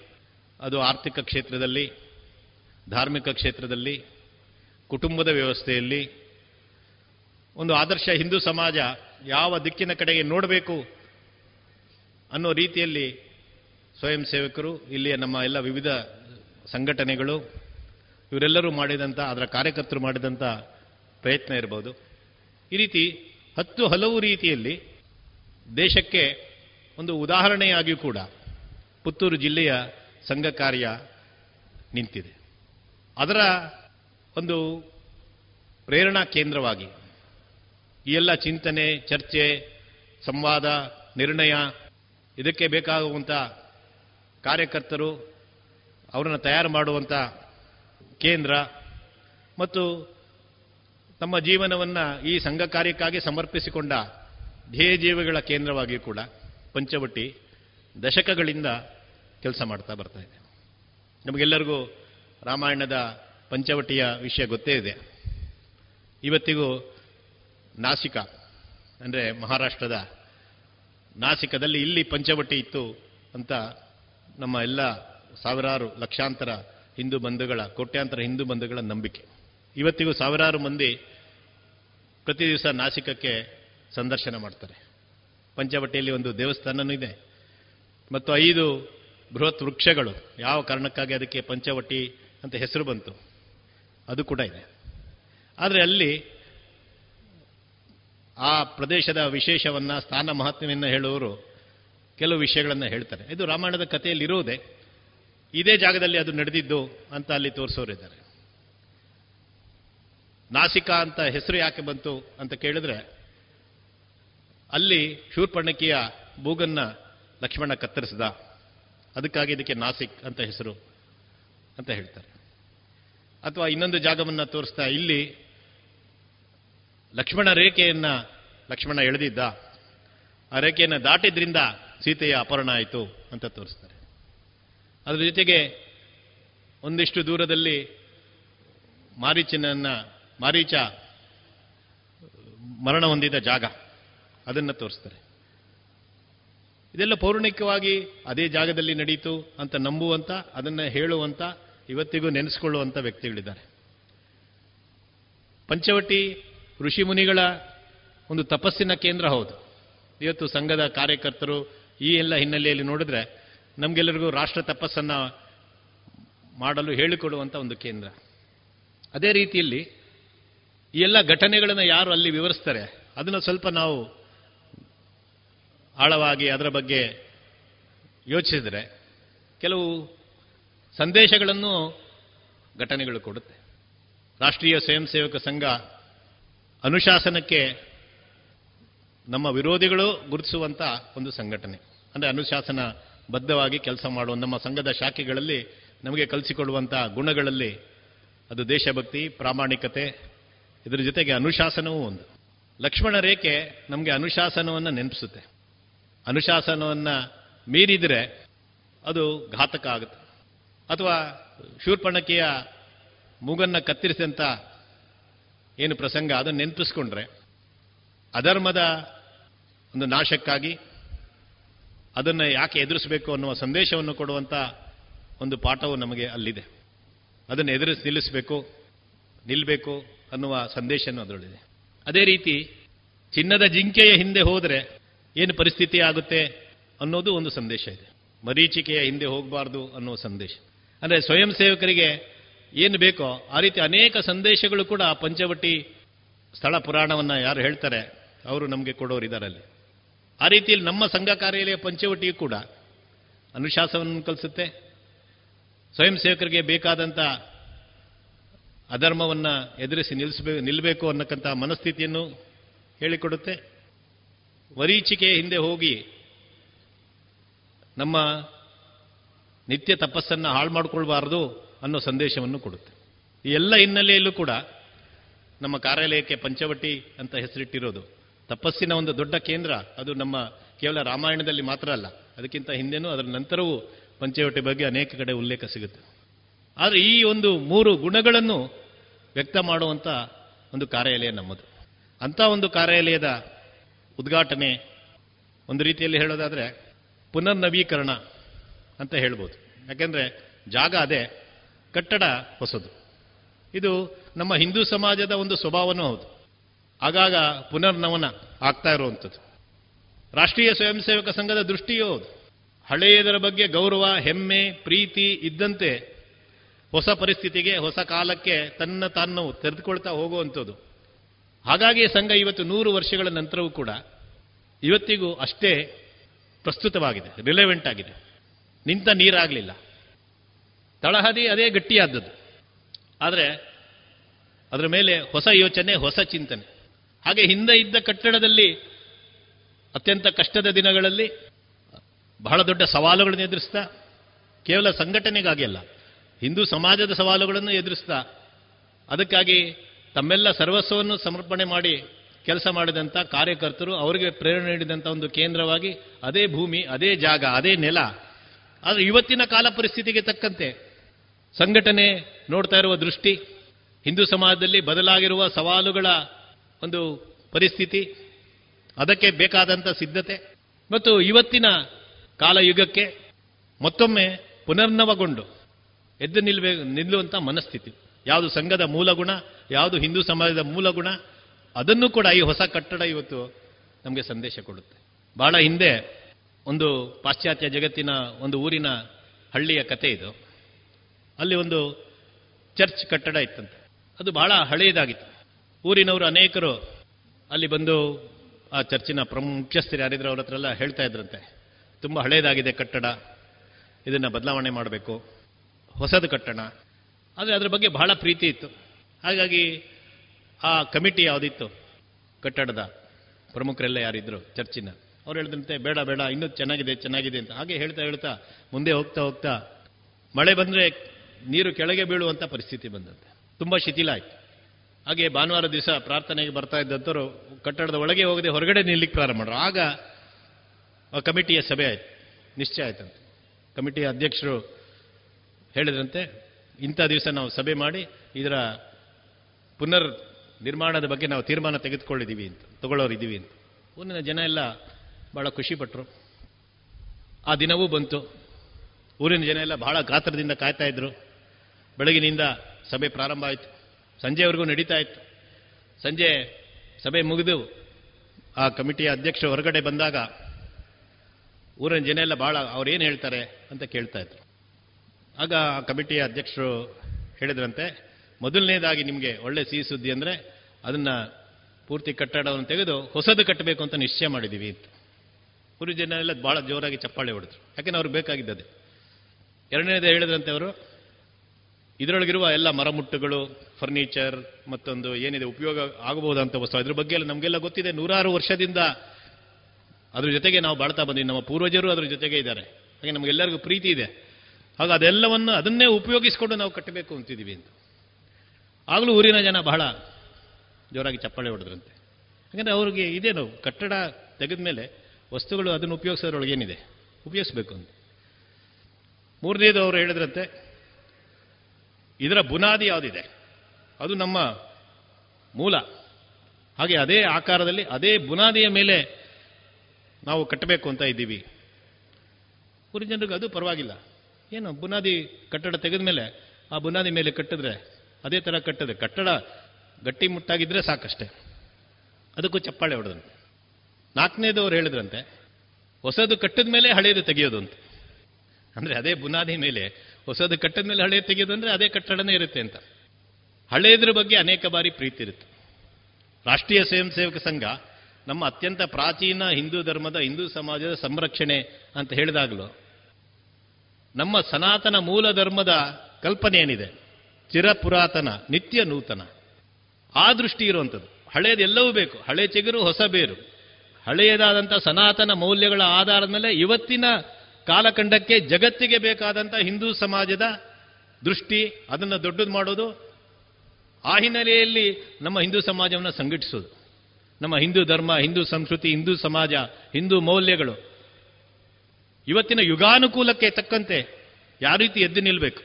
ಅದು ಆರ್ಥಿಕ ಕ್ಷೇತ್ರದಲ್ಲಿ, ಧಾರ್ಮಿಕ ಕ್ಷೇತ್ರದಲ್ಲಿ, ಕುಟುಂಬದ ವ್ಯವಸ್ಥೆಯಲ್ಲಿ, ಒಂದು ಆದರ್ಶ ಹಿಂದೂ ಸಮಾಜ ಯಾವ ದಿಕ್ಕಿನ ಕಡೆಗೆ ನೋಡಬೇಕು ಅನ್ನೋ ರೀತಿಯಲ್ಲಿ ಸ್ವಯಂ ಸೇವಕರು, ಇಲ್ಲಿಯ ನಮ್ಮ ಎಲ್ಲ ವಿವಿಧ ಸಂಘಟನೆಗಳು, ಇವರೆಲ್ಲರೂ ಮಾಡಿದಂಥ ಅದರ ಕಾರ್ಯಕರ್ತರು ಮಾಡಿದಂಥ ಪ್ರಯತ್ನ ಇರ್ಬೋದು. ಈ ರೀತಿ ಹತ್ತು ಹಲವು ರೀತಿಯಲ್ಲಿ ದೇಶಕ್ಕೆ ಒಂದು ಉದಾಹರಣೆಯಾಗಿಯೂ ಕೂಡ ಪುತ್ತೂರು ಜಿಲ್ಲೆಯ ಸಂಘ ಕಾರ್ಯ ನಿಂತಿದೆ. ಅದರ ಒಂದು ಪ್ರೇರಣಾ ಕೇಂದ್ರವಾಗಿ ಈ ಎಲ್ಲ ಚಿಂತನೆ, ಚರ್ಚೆ, ಸಂವಾದ, ನಿರ್ಣಯ, ಇದಕ್ಕೆ ಬೇಕಾಗುವಂಥ ಕಾರ್ಯಕರ್ತರು, ಅವರನ್ನು ತಯಾರು ಮಾಡುವಂಥ ಕೇಂದ್ರ ಮತ್ತು ತಮ್ಮ ಜೀವನವನ್ನು ಈ ಸಂಘ ಕಾರ್ಯಕ್ಕಾಗಿ ಸಮರ್ಪಿಸಿಕೊಂಡ ಧ್ಯೇಯ ಜೀವಿಗಳ ಕೇಂದ್ರವಾಗಿ ಕೂಡ ಪಂಚವಟಿ ದಶಕಗಳಿಂದ ಕೆಲಸ ಮಾಡ್ತಾ ಬರ್ತಾ ಇದೆ. ನಮಗೆಲ್ಲರಿಗೂ ರಾಮಾಯಣದ ಪಂಚವಟಿಯ ವಿಷಯ ಗೊತ್ತೇ ಇದೆ. ಇವತ್ತಿಗೂ ನಾಸಿಕ, ಅಂದರೆ ಮಹಾರಾಷ್ಟ್ರದ ನಾಸಿಕದಲ್ಲಿ ಇಲ್ಲಿ ಪಂಚವಟಿ ಇತ್ತು ಅಂತ ನಮ್ಮ ಎಲ್ಲ ಸಾವಿರಾರು ಲಕ್ಷಾಂತರ ಹಿಂದೂ ಬಂಧುಗಳ, ಕೋಟ್ಯಾಂತರ ಹಿಂದೂ ಬಂಧುಗಳ ನಂಬಿಕೆ. ಇವತ್ತಿಗೂ ಸಾವಿರಾರು ಮಂದಿ ಪ್ರತಿ ದಿವಸ ನಾಸಿಕಕ್ಕೆ ಸಂದರ್ಶನ ಮಾಡ್ತಾರೆ. ಪಂಚವಟಿಯಲ್ಲಿ ಒಂದು ದೇವಸ್ಥಾನನೂ ಇದೆ. ಮತ್ತು ಐದು ಬೃಹತ್ ವೃಕ್ಷಗಳು. ಯಾವ ಕಾರಣಕ್ಕಾಗಿ ಅದಕ್ಕೆ ಪಂಚವಟಿ ಅಂತ ಹೆಸರು ಬಂತು? ಅದು ಕೂಡ ಇದೆ. ಆದರೆ ಅಲ್ಲಿ ಆ ಪ್ರದೇಶದ ವಿಶೇಷವನ್ನು, ಸ್ಥಾನ ಮಹತ್ವವನ್ನು ಹೇಳುವವರು ಕೆಲವು ವಿಷಯಗಳನ್ನು ಹೇಳ್ತಾರೆ. ಇದು ರಾಮಾಯಣದ ಕಥೆಯಲ್ಲಿ ಇರುವುದೇ ಇದೇ ಜಾಗದಲ್ಲಿ ಅದು ನಡೆದಿದ್ದು ಅಂತ ಅಲ್ಲಿ ತೋರಿಸೋರಿದ್ದಾರೆ. ನಾಸಿಕಾ ಅಂತ ಹೆಸರು ಯಾಕೆ ಬಂತು ಅಂತ ಕೇಳಿದ್ರೆ, ಅಲ್ಲಿ ಶೂರ್ಪಣಕಿಯ ಬೂಗನ್ನ ಲಕ್ಷ್ಮಣ ಕತ್ತರಿಸಿದ. ಅದಕ್ಕಾಗಿ ಇದಕ್ಕೆ ನಾಸಿಕ್ ಅಂತ ಹೆಸರು ಅಂತ ಹೇಳ್ತಾರೆ. ಅಥವಾ ಇನ್ನೊಂದು ಜಾಗವನ್ನ ತೋರಿಸ್ತಾ, ಇಲ್ಲಿ ಲಕ್ಷ್ಮಣ ರೇಖೆಯನ್ನ ಲಕ್ಷ್ಮಣ ಎಳೆದಿದ್ದ. ಆ ರೇಖೆಯನ್ನು ದಾಟಿದ್ರಿಂದ ಸೀತೆಯ ಅಪಹರಣ ಆಯಿತು ಅಂತ ತೋರಿಸ್ತಾರೆ. ಅದರ ಜೊತೆಗೆ ಒಂದಿಷ್ಟು ದೂರದಲ್ಲಿ ಮಾರೀಚನನ್ನ ಮಾರೀಚ, ಮರಣ ಹೊಂದಿದ ಜಾಗ, ಅದನ್ನು ತೋರಿಸ್ತಾರೆ. ಇದೆಲ್ಲ ಪೌರಾಣಿಕವಾಗಿ ಅದೇ ಜಾಗದಲ್ಲಿ ನಡೀತು ಅಂತ ನಂಬುವಂತ, ಅದನ್ನು ಹೇಳುವಂತ, ಇವತ್ತಿಗೂ ನೆನೆಸ್ಕೊಳ್ಳುವಂಥ ವ್ಯಕ್ತಿಗಳಿದ್ದಾರೆ. ಪಂಚವಟಿ ಋಷಿ ಮುನಿಗಳ ಒಂದು ತಪಸ್ಸಿನ ಕೇಂದ್ರ ಹೌದು. ಇವತ್ತು ಸಂಘದ ಕಾರ್ಯಕರ್ತರು ಈ ಎಲ್ಲ ಹಿನ್ನೆಲೆಯಲ್ಲಿ ನೋಡಿದ್ರೆ ನಮಗೆಲ್ಲರಿಗೂ ರಾಷ್ಟ್ರ ತಪಸ್ಸನ್ನ ಮಾಡಲು ಹೇಳಿಕೊಡುವಂಥ ಒಂದು ಕೇಂದ್ರ. ಅದೇ ರೀತಿಯಲ್ಲಿ ಈ ಎಲ್ಲ ಘಟನೆಗಳನ್ನು ಯಾರು ಅಲ್ಲಿ ವಿವರಿಸ್ತಾರೆ? ಅದನ್ನು ಸ್ವಲ್ಪ ನಾವು ಆಳವಾಗಿ ಅದರ ಬಗ್ಗೆ ಯೋಚಿಸಿದರೆ ಕೆಲವು ಸಂದೇಶಗಳನ್ನು ಘಟನೆಗಳು ಕೊಡುತ್ತೆ. ರಾಷ್ಟ್ರೀಯ ಸ್ವಯಂ ಸೇವಕ ಸಂಘ ಅನುಶಾಸನಕ್ಕೆ ನಮ್ಮ ವಿರೋಧಿಗಳು ಗುರುತಿಸುವಂಥ ಒಂದು ಸಂಘಟನೆ. ಅಂದರೆ ಅನುಶಾಸನ ಬದ್ಧವಾಗಿ ಕೆಲಸ ಮಾಡುವ ನಮ್ಮ ಸಂಘದ ಶಾಖೆಗಳಲ್ಲಿ ನಮಗೆ ಕಲಿಸಿಕೊಡುವಂಥ ಗುಣಗಳಲ್ಲಿ ಅದು ದೇಶಭಕ್ತಿ, ಪ್ರಾಮಾಣಿಕತೆ ಇದರ ಜೊತೆಗೆ ಅನುಶಾಸನವೂ ಒಂದು. ಲಕ್ಷ್ಮಣ ರೇಖೆ ನಮಗೆ ಅನುಶಾಸನವನ್ನು ನೆನಪಿಸುತ್ತೆ. ಅನುಶಾಸನವನ್ನು ಮೀರಿದರೆ ಅದು ಘಾತಕ ಆಗುತ್ತೆ. ಅಥವಾ ಶೂರ್ಪಣಕಿಯ ಮೂಗನ್ನು ಕತ್ತರಿಸಿದಂಥ ಏನು ಪ್ರಸಂಗ, ಅದನ್ನು ನೆನಪಿಸ್ಕೊಂಡ್ರೆ ಅಧರ್ಮದ ಒಂದು ನಾಶಕ್ಕಾಗಿ ಅದನ್ನು ಯಾಕೆ ಎದುರಿಸಬೇಕು ಅನ್ನುವ ಸಂದೇಶವನ್ನು ಕೊಡುವಂಥ ಒಂದು ಪಾಠವು ನಮಗೆ ಅಲ್ಲಿದೆ. ಅದನ್ನು ಎದುರಿಸಿ ನಿಲ್ಲಿಸಬೇಕು. ನಿಲ್ಲಬೇಕು ಅನ್ನುವ ಸಂದೇಶನೂ ಅದರಲ್ಲಿದೆ. ಅದೇ ರೀತಿ ಚಿನ್ನದ ಜಿಂಕೆಯ ಹಿಂದೆ ಹೋದರೆ ಏನು ಪರಿಸ್ಥಿತಿ ಆಗುತ್ತೆ ಅನ್ನೋದು ಒಂದು ಸಂದೇಶ ಇದೆ. ಮರೀಚಿಕೆಯ ಹಿಂದೆ ಹೋಗಬಾರ್ದು ಅನ್ನೋ ಸಂದೇಶ. ಅಂದರೆ ಸ್ವಯಂ ಸೇವಕರಿಗೆ ಏನು ಬೇಕೋ ಆ ರೀತಿ ಅನೇಕ ಸಂದೇಶಗಳು ಕೂಡ ಪಂಚವಟಿ ಸ್ಥಳ ಪುರಾಣವನ್ನು ಯಾರು ಹೇಳ್ತಾರೆ, ಅವರು ನಮಗೆ ಕೊಡೋರು ಇದಾರಲ್ಲಿ. ಆ ರೀತಿಯಲ್ಲಿ ನಮ್ಮ ಸಂಘ ಕಾರ್ಯಾಲಯ ಪಂಚವಟಿಯು ಕೂಡ ಅನುಶಾಸವನ್ನು ಕಲಿಸುತ್ತೆ. ಸ್ವಯಂ ಸೇವಕರಿಗೆ ಬೇಕಾದಂಥ ಅಧರ್ಮವನ್ನು ಎದುರಿಸಿ ನಿಲ್ಲಿಸಬೇಕು ನಿಲ್ಲಬೇಕು ಅನ್ನಕ್ಕಂಥ ಮನಸ್ಥಿತಿಯನ್ನು ಹೇಳಿಕೊಡುತ್ತೆ. ವರೀಚಿಕೆ ಹಿಂದೆ ಹೋಗಿ ನಮ್ಮ ನಿತ್ಯ ತಪಸ್ಸನ್ನು ಹಾಳು ಮಾಡಿಕೊಳ್ಬಾರ್ದು ಅನ್ನೋ ಸಂದೇಶವನ್ನು ಕೊಡುತ್ತೆ. ಈ ಎಲ್ಲ ಹಿನ್ನೆಲೆಯಲ್ಲೂ ಕೂಡ ನಮ್ಮ ಕಾರ್ಯಾಲಯಕ್ಕೆ ಪಂಚವಟಿ ಅಂತ ಹೆಸರಿಟ್ಟಿರೋದು ತಪಸ್ಸಿನ ಒಂದು ದೊಡ್ಡ ಕೇಂದ್ರ. ಅದು ನಮ್ಮ ಕೇವಲ ರಾಮಾಯಣದಲ್ಲಿ ಮಾತ್ರ ಅಲ್ಲ, ಅದಕ್ಕಿಂತ ಹಿಂದೆನೂ ಅದರ ನಂತರವೂ ಪಂಚವಟಿ ಬಗ್ಗೆ ಅನೇಕ ಕಡೆ ಉಲ್ಲೇಖ ಸಿಗುತ್ತೆ. ಆದರೆ ಈ ಒಂದು ಮೂರು ಗುಣಗಳನ್ನು ವ್ಯಕ್ತ ಮಾಡುವಂಥ ಒಂದು ಕಾರ್ಯಾಲಯ ನಮ್ಮದು. ಅಂಥ ಒಂದು ಕಾರ್ಯಾಲಯದ ಉದ್ಘಾಟನೆ ಒಂದು ರೀತಿಯಲ್ಲಿ ಹೇಳೋದಾದರೆ ಪುನರ್ನವೀಕರಣ ಅಂತ ಹೇಳ್ಬೋದು. ಯಾಕೆಂದರೆ ಜಾಗ ಅದೇ, ಕಟ್ಟಡ ಹೊಸದು. ಇದು ನಮ್ಮ ಹಿಂದೂ ಸಮಾಜದ ಒಂದು ಸ್ವಭಾವನೂ ಹೌದು. ಆಗಾಗ ಪುನರ್ನವನ ಆಗ್ತಾ ಇರುವಂಥದ್ದು. ರಾಷ್ಟ್ರೀಯ ಸ್ವಯಂ ಸೇವಕ ಸಂಘದ ದೃಷ್ಟಿಯೂ ಹೌದು. ಹಳೆಯದರ ಬಗ್ಗೆ ಗೌರವ, ಹೆಮ್ಮೆ, ಪ್ರೀತಿ ಇದ್ದಂತೆ ಹೊಸ ಪರಿಸ್ಥಿತಿಗೆ, ಹೊಸ ಕಾಲಕ್ಕೆ ತನ್ನ ತಾನು ತೆರೆದುಕೊಳ್ತಾ ಹೋಗುವಂಥದ್ದು. ಹಾಗಾಗಿ ಸಂಘ ಇವತ್ತು ನೂರು ವರ್ಷಗಳ ನಂತರವೂ ಕೂಡ ಇವತ್ತಿಗೂ ಅಷ್ಟೇ ಪ್ರಸ್ತುತವಾಗಿದೆ ರಿಲೆವೆಂಟ್ ಆಗಿದೆ. ನಿಂತ ನೀರಾಗಲಿಲ್ಲ. ತಳಹದಿ ಅದೇ ಗಟ್ಟಿಯಾದದ್ದು. ಆದರೆ ಅದರ ಮೇಲೆ ಹೊಸ ಯೋಚನೆ, ಹೊಸ ಚಿಂತನೆ. ಹಾಗೆ ಹಿಂದೆ ಇದ್ದ ಕಟ್ಟಡದಲ್ಲಿ ಅತ್ಯಂತ ಕಷ್ಟದ ದಿನಗಳಲ್ಲಿ ಬಹಳ ದೊಡ್ಡ ಸವಾಲುಗಳನ್ನು ಎದುರಿಸ್ತಾ ಕೇವಲ ಸಂಘಟನೆಗಾಗಿ ಅಲ್ಲ ಹಿಂದೂ ಸಮಾಜದ ಸವಾಲುಗಳನ್ನು ಎದುರಿಸ್ತಾ ಅದಕ್ಕಾಗಿ ತಮ್ಮೆಲ್ಲ ಸರ್ವಸ್ವವನ್ನು ಸಮರ್ಪಣೆ ಮಾಡಿ ಕೆಲಸ ಮಾಡಿದಂಥ ಕಾರ್ಯಕರ್ತರು ಅವರಿಗೆ ಪ್ರೇರಣೆ ನೀಡಿದಂಥ ಒಂದು ಕೇಂದ್ರವಾಗಿ ಅದೇ ಭೂಮಿ, ಅದೇ ಜಾಗ, ಅದೇ ನೆಲ. ಆದರೆ ಇವತ್ತಿನ ಕಾಲ ಪರಿಸ್ಥಿತಿಗೆ ತಕ್ಕಂತೆ ಸಂಘಟನೆ ನೋಡ್ತಾ ಇರುವ ದೃಷ್ಟಿ, ಹಿಂದೂ ಸಮಾಜದಲ್ಲಿ ಬದಲಾಗಿರುವ ಸವಾಲುಗಳ ಒಂದು ಪರಿಸ್ಥಿತಿ, ಅದಕ್ಕೆ ಬೇಕಾದಂಥ ಸಿದ್ಧತೆ. ಮತ್ತು ಇವತ್ತಿನ ಕಾಲಯುಗಕ್ಕೆ ಮತ್ತೊಮ್ಮೆ ಪುನರ್ನವಗೊಂಡು ಎದ್ದು ನಿಲ್ಬೇಕು ನಿಲ್ಲುವಂಥ ಮನಸ್ಥಿತಿ. ಯಾವುದು ಸಂಘದ ಮೂಲ ಗುಣ ಯಾವುದು ಹಿಂದೂ ಸಮಾಜದ ಮೂಲ ಗುಣ ಅದನ್ನು ಕೂಡ ಈ ಹೊಸ ಕಟ್ಟಡ ಇವತ್ತು ನಮಗೆ ಸಂದೇಶ ಕೊಡುತ್ತೆ. ಬಹಳ ಹಿಂದೆ ಒಂದು ಪಾಶ್ಚಾತ್ಯ ಜಗತ್ತಿನ ಒಂದು ಊರಿನ ಹಳ್ಳಿಯ ಕತೆ ಇದು. ಅಲ್ಲಿ ಒಂದು ಚರ್ಚ್ ಕಟ್ಟಡ ಇತ್ತಂತೆ. ಅದು ಬಹಳ ಹಳೆಯದಾಗಿತ್ತು. ಊರಿನವರು ಅನೇಕರು ಅಲ್ಲಿ ಬಂದು ಆ ಚರ್ಚಿನ ಮುಖ್ಯಸ್ಥರು ಯಾರಿದ್ರು ಅವ್ರ ಹತ್ರ ಎಲ್ಲ ಹೇಳ್ತಾ ಇದ್ರಂತೆ. ತುಂಬ ಹಳೆಯದಾಗಿದೆ ಕಟ್ಟಡ. ಇದನ್ನು ಬದಲಾವಣೆ ಮಾಡಬೇಕು. ಹೊಸದು ಕಟ್ಟಣ. ಆದರೆ ಅದರ ಬಗ್ಗೆ ಬಹಳ ಪ್ರೀತಿ ಇತ್ತು. ಹಾಗಾಗಿ ಆ ಕಮಿಟಿ ಯಾವುದಿತ್ತು? ಕಟ್ಟಡದ ಪ್ರಮುಖರೆಲ್ಲ ಯಾರಿದ್ರು? ಚರ್ಚಿನ. ಅವ್ರು ಹೇಳಿದಂತೆ, ಬೇಡ ಬೇಡ, ಇನ್ನೂ ಚೆನ್ನಾಗಿದೆ ಚೆನ್ನಾಗಿದೆ ಅಂತ. ಹಾಗೆ ಹೇಳ್ತಾ ಹೇಳ್ತಾ, ಮುಂದೆ ಹೋಗ್ತಾ ಹೋಗ್ತಾ, ಮಳೆ ಬಂದರೆ ನೀರು ಕೆಳಗೆ ಬೀಳುವಂಥ ಪರಿಸ್ಥಿತಿ ಬಂದಂತೆ ತುಂಬ ಶಿಥಿಲ ಆಯ್ತು. ಹಾಗೆ ಭಾನುವಾರ ದಿವಸ ಪ್ರಾರ್ಥನೆಗೆ ಬರ್ತಾ ಇದ್ದಂಥವ್ರು ಕಟ್ಟಡದ ಒಳಗೆ ಹೋಗದೆ ಹೊರಗಡೆ ನಿಲ್ಲಿಕ್ಕೆ ಪ್ರಾರಂಭ ಮಾಡ್ರು. ಆಗ ಕಮಿಟಿಯ ಸಭೆ ಆಯಿತು. ನಿಶ್ಚಯ ಆಯ್ತಂತೆ. ಕಮಿಟಿಯ ಅಧ್ಯಕ್ಷರು ಹೇಳಿದ್ರಂತೆ ಇಂಥ ದಿವಸ ನಾವು ಸಭೆ ಮಾಡಿ ಇದರ ಪುನರ್ ನಿರ್ಮಾಣದ ಬಗ್ಗೆ ನಾವು ತೀರ್ಮಾನ ತೆಗೆದುಕೊಳ್ಳಿದ್ದೀವಿ ಅಂತ, ತಗೊಳ್ಳೋರಿದ್ದೀವಿ ಅಂತ. ಊರಿನ ಜನ ಎಲ್ಲ ಭಾಳ ಖುಷಿಪಟ್ಟರು ಆ ದಿನವೂ ಬಂತು. ಊರಿನ ಜನ ಎಲ್ಲ ಬಹಳ ಗಾತ್ರದಿಂದ ಕಾಯ್ತಾ ಇದ್ರು. ಬೆಳಗಿನಿಂದ ಸಭೆ ಪ್ರಾರಂಭ ಆಯಿತು. ಸಂಜೆವರೆಗೂ ನಡೀತಾ ಇತ್ತು. ಸಂಜೆ ಸಭೆ ಮುಗಿದು ಆ ಕಮಿಟಿಯ ಅಧ್ಯಕ್ಷರು ಹೊರಗಡೆ ಬಂದಾಗ ಊರಿನ ಜನ ಎಲ್ಲ ಭಾಳ ಅವ್ರೇನು ಹೇಳ್ತಾರೆ ಅಂತ ಕೇಳ್ತಾ ಇದ್ರು. ಆಗ ಕಮಿಟಿಯ ಅಧ್ಯಕ್ಷರು ಹೇಳಿದ್ರಂತೆ, ಮೊದಲನೇದಾಗಿ ನಿಮಗೆ ಒಳ್ಳೆ ಸಿಹಿ ಸುದ್ದಿ ಅಂದರೆ ಅದನ್ನು ಪೂರ್ತಿ ಕಟ್ಟಡವನ್ನು ತೆಗೆದು ಹೊಸದು ಕಟ್ಟಬೇಕು ಅಂತ ನಿಶ್ಚಯ ಮಾಡಿದ್ದೀವಿ ಅಂತ. ಪೂರ್ವ ಜನರೆಲ್ಲ ಭಾಳ ಜೋರಾಗಿ ಚಪ್ಪಾಳೆ ಹೊಡೆದ್ರು. ಯಾಕೆಂದ್ರೆ ಅವ್ರು ಬೇಕಾಗಿದ್ದದೆ ಎರಡನೇದು ಹೇಳಿದ್ರಂತೆ ಅವರು, ಇದರೊಳಗಿರುವ ಎಲ್ಲ ಮರಮುಟ್ಟುಗಳು ಫರ್ನಿಚರ್ ಮತ್ತೊಂದು ಏನಿದೆ ಉಪಯೋಗ ಆಗಬಹುದಂತ ವಸ್ತು, ಅದ್ರ ಬಗ್ಗೆ ಎಲ್ಲ ನಮಗೆಲ್ಲ ಗೊತ್ತಿದೆ. ನೂರಾರು ವರ್ಷದಿಂದ ಅದ್ರ ಜೊತೆಗೆ ನಾವು ಬಾಳ್ತಾ ಬಂದಿದ್ದೀವಿ ನಮ್ಮ ಪೂರ್ವಜರು ಅದ್ರ ಜೊತೆಗೆ ಇದ್ದಾರೆ. ಹಾಗೆ ನಮಗೆಲ್ಲರಿಗೂ ಪ್ರೀತಿ ಇದೆ. ಹಾಗ ಅದೆಲ್ಲವನ್ನು ಅದನ್ನೇ ಉಪಯೋಗಿಸಿಕೊಂಡು ನಾವು ಕಟ್ಟಬೇಕು ಅಂತಿದ್ದೀವಿ ಅಂತ. ಆಗಲೂ ಊರಿನ ಜನ ಬಹಳ ಜೋರಾಗಿ ಚಪ್ಪಾಳೆ ಹೊಡೆದ್ರಂತೆ. ಯಾಕಂದರೆ ಅವ್ರಿಗೆ ಇದೇನು ಕಟ್ಟಡ ತೆಗೆದ ಮೇಲೆ ವಸ್ತುಗಳು ಅದನ್ನು ಉಪಯೋಗಿಸೋದ್ರೊಳಗೆ ಏನಿದೆ? ಉಪಯೋಗಿಸ್ಬೇಕು ಅಂತ. ಮೂರನೇದು ಅವರು ಹೇಳಿದ್ರಂತೆ, ಇದರ ಬುನಾದಿ ಯಾವುದಿದೆ? ಅದು ನಮ್ಮ ಮೂಲ. ಹಾಗೆ ಅದೇ ಆಕಾರದಲ್ಲಿ ಅದೇ ಬುನಾದಿಯ ಮೇಲೆ ನಾವು ಕಟ್ಟಬೇಕು ಅಂತ ಇದ್ದೀವಿ. ಊರಿನ ಜನರಿಗೆ ಅದು ಪರವಾಗಿಲ್ಲ. ಏನು ಬುನಾದಿ ಕಟ್ಟಡ ತೆಗೆದ ಮೇಲೆ ಆ ಬುನಾದಿ ಮೇಲೆ ಕಟ್ಟಿದ್ರೆ ಅದೇ ಥರ ಕಟ್ಟದೆ ಕಟ್ಟಡ ಗಟ್ಟಿ ಮುಟ್ಟಾಗಿದ್ರೆ ಸಾಕಷ್ಟೇ. ಅದಕ್ಕೂ ಚಪ್ಪಾಳೆ ಹೊಡೆದಂತೆ ನಾಲ್ಕನೇದು ಅವ್ರು ಹೇಳಿದ್ರಂತೆ, ಹೊಸದು ಕಟ್ಟಿದ ಮೇಲೆ ಹಳೆಯದು ತೆಗೆಯೋದು ಅಂತ. ಅಂದರೆ ಅದೇ ಬುನಾದಿ ಮೇಲೆ ಹೊಸದು ಕಟ್ಟದ ಮೇಲೆ ಹಳೆಯದು ತೆಗೆಯೋದು ಅಂದರೆ ಅದೇ ಕಟ್ಟಡನೇ ಇರುತ್ತೆ ಅಂತ. ಹಳೆಯದ್ರ ಬಗ್ಗೆ ಅನೇಕ ಬಾರಿ ಪ್ರೀತಿ ಇರುತ್ತೆ. ರಾಷ್ಟ್ರೀಯ ಸ್ವಯಂ ಸೇವಕ ಸಂಘ ನಮ್ಮ ಅತ್ಯಂತ ಪ್ರಾಚೀನ ಹಿಂದೂ ಧರ್ಮದ ಹಿಂದೂ ಸಮಾಜದ ಸಂರಕ್ಷಣೆ ಅಂತ ಹೇಳಿದಾಗಲೂ ನಮ್ಮ ಸನಾತನ ಮೂಲ ಧರ್ಮದ ಕಲ್ಪನೆ ಏನಿದೆ ಚಿರ ಪುರಾತನ ನಿತ್ಯ ನೂತನ. ಆ ದೃಷ್ಟಿ ಇರುವಂಥದ್ದು. ಹಳೆಯದೆಲ್ಲವೂ ಬೇಕು. ಹಳೆ ಚಿಗುರು, ಹೊಸ ಬೇರು. ಹಳೆಯದಾದಂಥ ಸನಾತನ ಮೌಲ್ಯಗಳ ಆಧಾರದ ಮೇಲೆ ಇವತ್ತಿನ ಕಾಲಖಂಡಕ್ಕೆ ಜಗತ್ತಿಗೆ ಬೇಕಾದಂಥ ಹಿಂದೂ ಸಮಾಜದ ದೃಷ್ಟಿ, ಅದನ್ನು ದೊಡ್ಡದು ಮಾಡೋದು, ಆ ಹಿನ್ನೆಲೆಯಲ್ಲಿ ನಮ್ಮ ಹಿಂದೂ ಸಮಾಜವನ್ನು ಸಂಘಟಿಸೋದು. ನಮ್ಮ ಹಿಂದೂ ಧರ್ಮ, ಹಿಂದೂ ಸಂಸ್ಕೃತಿ, ಹಿಂದೂ ಸಮಾಜ, ಹಿಂದೂ ಮೌಲ್ಯಗಳು. ಇವತ್ತಿನ ಯುಗಾನುಕೂಲಕ್ಕೆ ತಕ್ಕಂತೆ ಯಾವ ರೀತಿ ಎದ್ದು ನಿಲ್ಬೇಕು?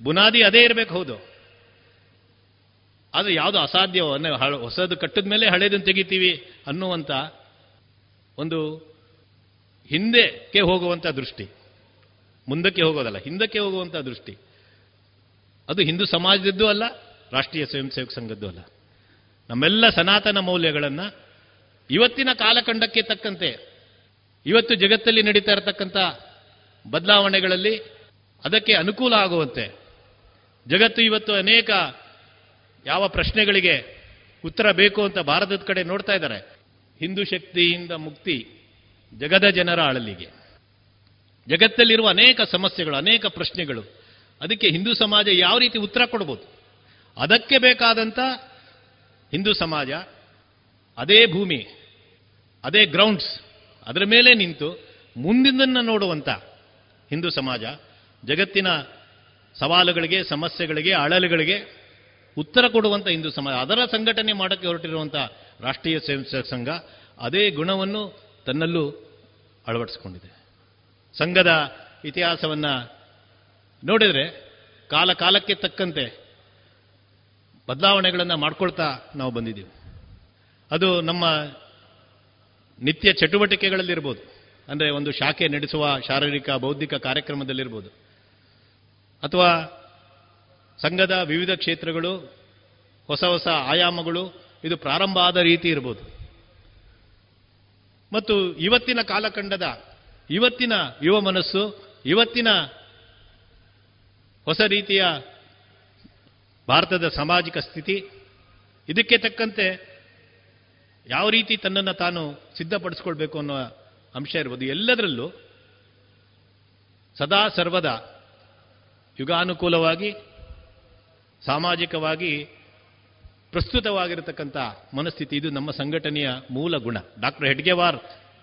ಬುನಾದಿ ಅದೇ ಇರಬೇಕು, ಹೌದು. ಆದರೆ ಯಾವುದು ಅಸಾಧ್ಯವೋ ಹೊಸದು ಕಟ್ಟಿದ ಮೇಲೆ ಹಳೇದನ್ನು ತೆಗಿತೀವಿ ಅನ್ನುವಂಥ ಒಂದು ಹಿಂದೆಕ್ಕೆ ಹೋಗುವಂಥ ದೃಷ್ಟಿ. ಮುಂದಕ್ಕೆ ಹೋಗೋದಲ್ಲ, ಹಿಂದಕ್ಕೆ ಹೋಗುವಂಥ ದೃಷ್ಟಿ. ಅದು ಹಿಂದೂ ಸಮಾಜದದ್ದು ಅಲ್ಲ, ರಾಷ್ಟ್ರೀಯ ಸ್ವಯಂ ಸೇವಕ ಸಂಘದ್ದು ಅಲ್ಲ. ನಮ್ಮೆಲ್ಲ ಸನಾತನ ಮೌಲ್ಯಗಳನ್ನು ಇವತ್ತಿನ ಕಾಲಖಂಡಕ್ಕೆ ತಕ್ಕಂತೆ ಇವತ್ತು ಜಗತ್ತಲ್ಲಿ ನಡೀತಾ ಇರತಕ್ಕಂಥ ಬದಲಾವಣೆಗಳಲ್ಲಿ ಅದಕ್ಕೆ ಅನುಕೂಲ ಆಗುವಂತೆ. ಜಗತ್ತು ಇವತ್ತು ಅನೇಕ ಯಾವ ಪ್ರಶ್ನೆಗಳಿಗೆ ಉತ್ತರ ಬೇಕು ಅಂತ ಭಾರತದ ಕಡೆ ನೋಡ್ತಾ ಇದ್ದಾರೆ. ಹಿಂದೂ ಶಕ್ತಿಯಿಂದ ಮುಕ್ತಿ ಜಗದ ಜನರ ಅಳಲಿಗೆ. ಜಗತ್ತಲ್ಲಿರುವ ಅನೇಕ ಸಮಸ್ಯೆಗಳು, ಅನೇಕ ಪ್ರಶ್ನೆಗಳು, ಅದಕ್ಕೆ ಹಿಂದೂ ಸಮಾಜ ಯಾವ ರೀತಿ ಉತ್ತರ ಕೊಡ್ಬೋದು? ಅದಕ್ಕೆ ಬೇಕಾದಂಥ ಹಿಂದೂ ಸಮಾಜ, ಅದೇ ಭೂಮಿ, ಅದೇ ಗ್ರೌಂಡ್ಸ್ ಅದರ ಮೇಲೆ ನಿಂತು ಮುಂದಿನದನ್ನು ನೋಡುವಂಥ ಹಿಂದೂ ಸಮಾಜ, ಜಗತ್ತಿನ ಸವಾಲುಗಳಿಗೆ, ಸಮಸ್ಯೆಗಳಿಗೆ, ಅಳಲುಗಳಿಗೆ ಉತ್ತರ ಕೊಡುವಂಥ ಹಿಂದೂ ಸಮಾಜ, ಅದರ ಸಂಘಟನೆ ಮಾಡೋಕ್ಕೆ ಹೊರಟಿರುವಂಥ ರಾಷ್ಟ್ರೀಯ ಸ್ವಯಂ ಸಂಘ ಅದೇ ಗುಣವನ್ನು ತನ್ನಲ್ಲೂ ಅಳವಡಿಸಿಕೊಂಡಿದೆ. ಸಂಘದ ಇತಿಹಾಸವನ್ನು ನೋಡಿದರೆ ಕಾಲ ಕಾಲಕ್ಕೆ ತಕ್ಕಂತೆ ಬದಲಾವಣೆಗಳನ್ನು ಮಾಡ್ಕೊಳ್ತಾ ನಾವು ಬಂದಿದ್ದೀವಿ. ಅದು ನಮ್ಮ ನಿತ್ಯ ಚಟುವಟಿಕೆಗಳಲ್ಲಿರ್ಬೋದು. ಅಂದರೆ ಒಂದು ಶಾಖೆ ನಡೆಸುವ ಶಾರೀರಿಕ, ಬೌದ್ಧಿಕ ಕಾರ್ಯಕ್ರಮದಲ್ಲಿರ್ಬೋದು. ಅಥವಾ ಸಂಘದ ವಿವಿಧ ಕ್ಷೇತ್ರಗಳು, ಹೊಸ ಹೊಸ ಆಯಾಮಗಳು, ಇದು ಪ್ರಾರಂಭ ಆದ ರೀತಿ ಇರ್ಬೋದು. ಮತ್ತು ಇವತ್ತಿನ ಕಾಲಖಂಡದ, ಇವತ್ತಿನ ಯುವ ಮನಸ್ಸು, ಇವತ್ತಿನ ಹೊಸ ರೀತಿಯ ಭಾರತದ ಸಾಮಾಜಿಕ ಸ್ಥಿತಿ, ಇದಕ್ಕೆ ತಕ್ಕಂತೆ ಯಾವ ರೀತಿ ತನ್ನನ್ನು ತಾನು ಸಿದ್ಧಪಡಿಸ್ಕೊಳ್ಬೇಕು ಅನ್ನೋ ಅಂಶ ಇರ್ಬೋದು. ಎಲ್ಲದರಲ್ಲೂ ಸದಾ ಸರ್ವದ ಯುಗಾನುಕೂಲವಾಗಿ, ಸಾಮಾಜಿಕವಾಗಿ ಪ್ರಸ್ತುತವಾಗಿರತಕ್ಕಂಥ ಮನಸ್ಥಿತಿ, ಇದು ನಮ್ಮ ಸಂಘಟನೆಯ ಮೂಲ ಗುಣ. ಡಾಕ್ಟರ್ ಹೆಡ್ಗೆವಾರ್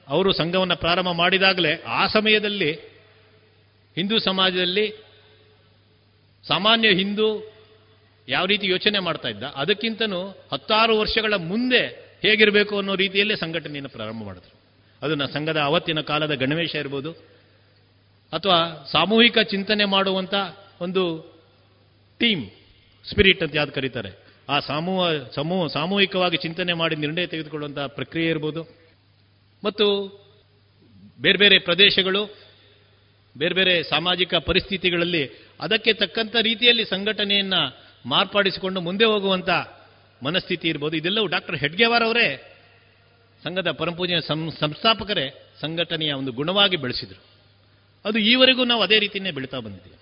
ಅವರು ಸಂಘವನ್ನು ಪ್ರಾರಂಭ ಮಾಡಿದಾಗಲೇ ಆ ಸಮಯದಲ್ಲಿ ಹಿಂದೂ ಸಮಾಜದಲ್ಲಿ ಸಾಮಾನ್ಯ ಹಿಂದೂ ಯಾವ ರೀತಿ ಯೋಚನೆ ಮಾಡ್ತಾ ಇದ್ದ, ಅದಕ್ಕಿಂತನೂ ಹತ್ತಾರು ವರ್ಷಗಳ ಮುಂದೆ ಹೇಗಿರಬೇಕು ಅನ್ನೋ ರೀತಿಯಲ್ಲೇ ಸಂಘಟನೆಯನ್ನು ಪ್ರಾರಂಭ ಮಾಡಿದ್ರು. ಅದನ್ನು ಸಂಘದ ಅವತ್ತಿನ ಕಾಲದ ಗಣವೇಶ ಇರ್ಬೋದು, ಅಥವಾ ಸಾಮೂಹಿಕ ಚಿಂತನೆ ಮಾಡುವಂಥ ಒಂದು ಟೀಮ್, ಸ್ಪಿರಿಟ್ ಅಂತ ಯಾವ್ದು ಕರೀತಾರೆ. ಆ ಸಾಮೂಹ ಸಮೂಹ ಸಾಮೂಹಿಕವಾಗಿ ಚಿಂತನೆ ಮಾಡಿ ನಿರ್ಣಯ ತೆಗೆದುಕೊಳ್ಳುವಂಥ ಪ್ರಕ್ರಿಯೆ ಇರ್ಬೋದು. ಮತ್ತು ಬೇರೆ ಬೇರೆ ಪ್ರದೇಶಗಳು, ಬೇರೆ ಬೇರೆ ಸಾಮಾಜಿಕ ಪರಿಸ್ಥಿತಿಗಳಲ್ಲಿ ಅದಕ್ಕೆ ತಕ್ಕಂಥ ರೀತಿಯಲ್ಲಿ ಸಂಘಟನೆಯನ್ನು ಮಾರ್ಪಾಡಿಸಿಕೊಂಡು ಮುಂದೆ ಹೋಗುವಂತ ಮನಸ್ಥಿತಿ ಇರ್ಬೋದು, ಇದೆಲ್ಲವೂ ಡಾಕ್ಟರ್ ಹೆಡ್ಗೆವಾರ್ ಅವರೇ ಸಂಘದ ಸಂ, ಸಂಸ್ಥಾಪಕರೇ ಸಂಘಟನೆಯ ಒಂದು ಗುಣವಾಗಿ ಬೆಳೆಸಿದರು. ಅದು ಈವರೆಗೂ ನಾವು ಅದೇ ರೀತಿಯೇ ಬೆಳೀತಾ ಬಂದಿದ್ದೀವಿ.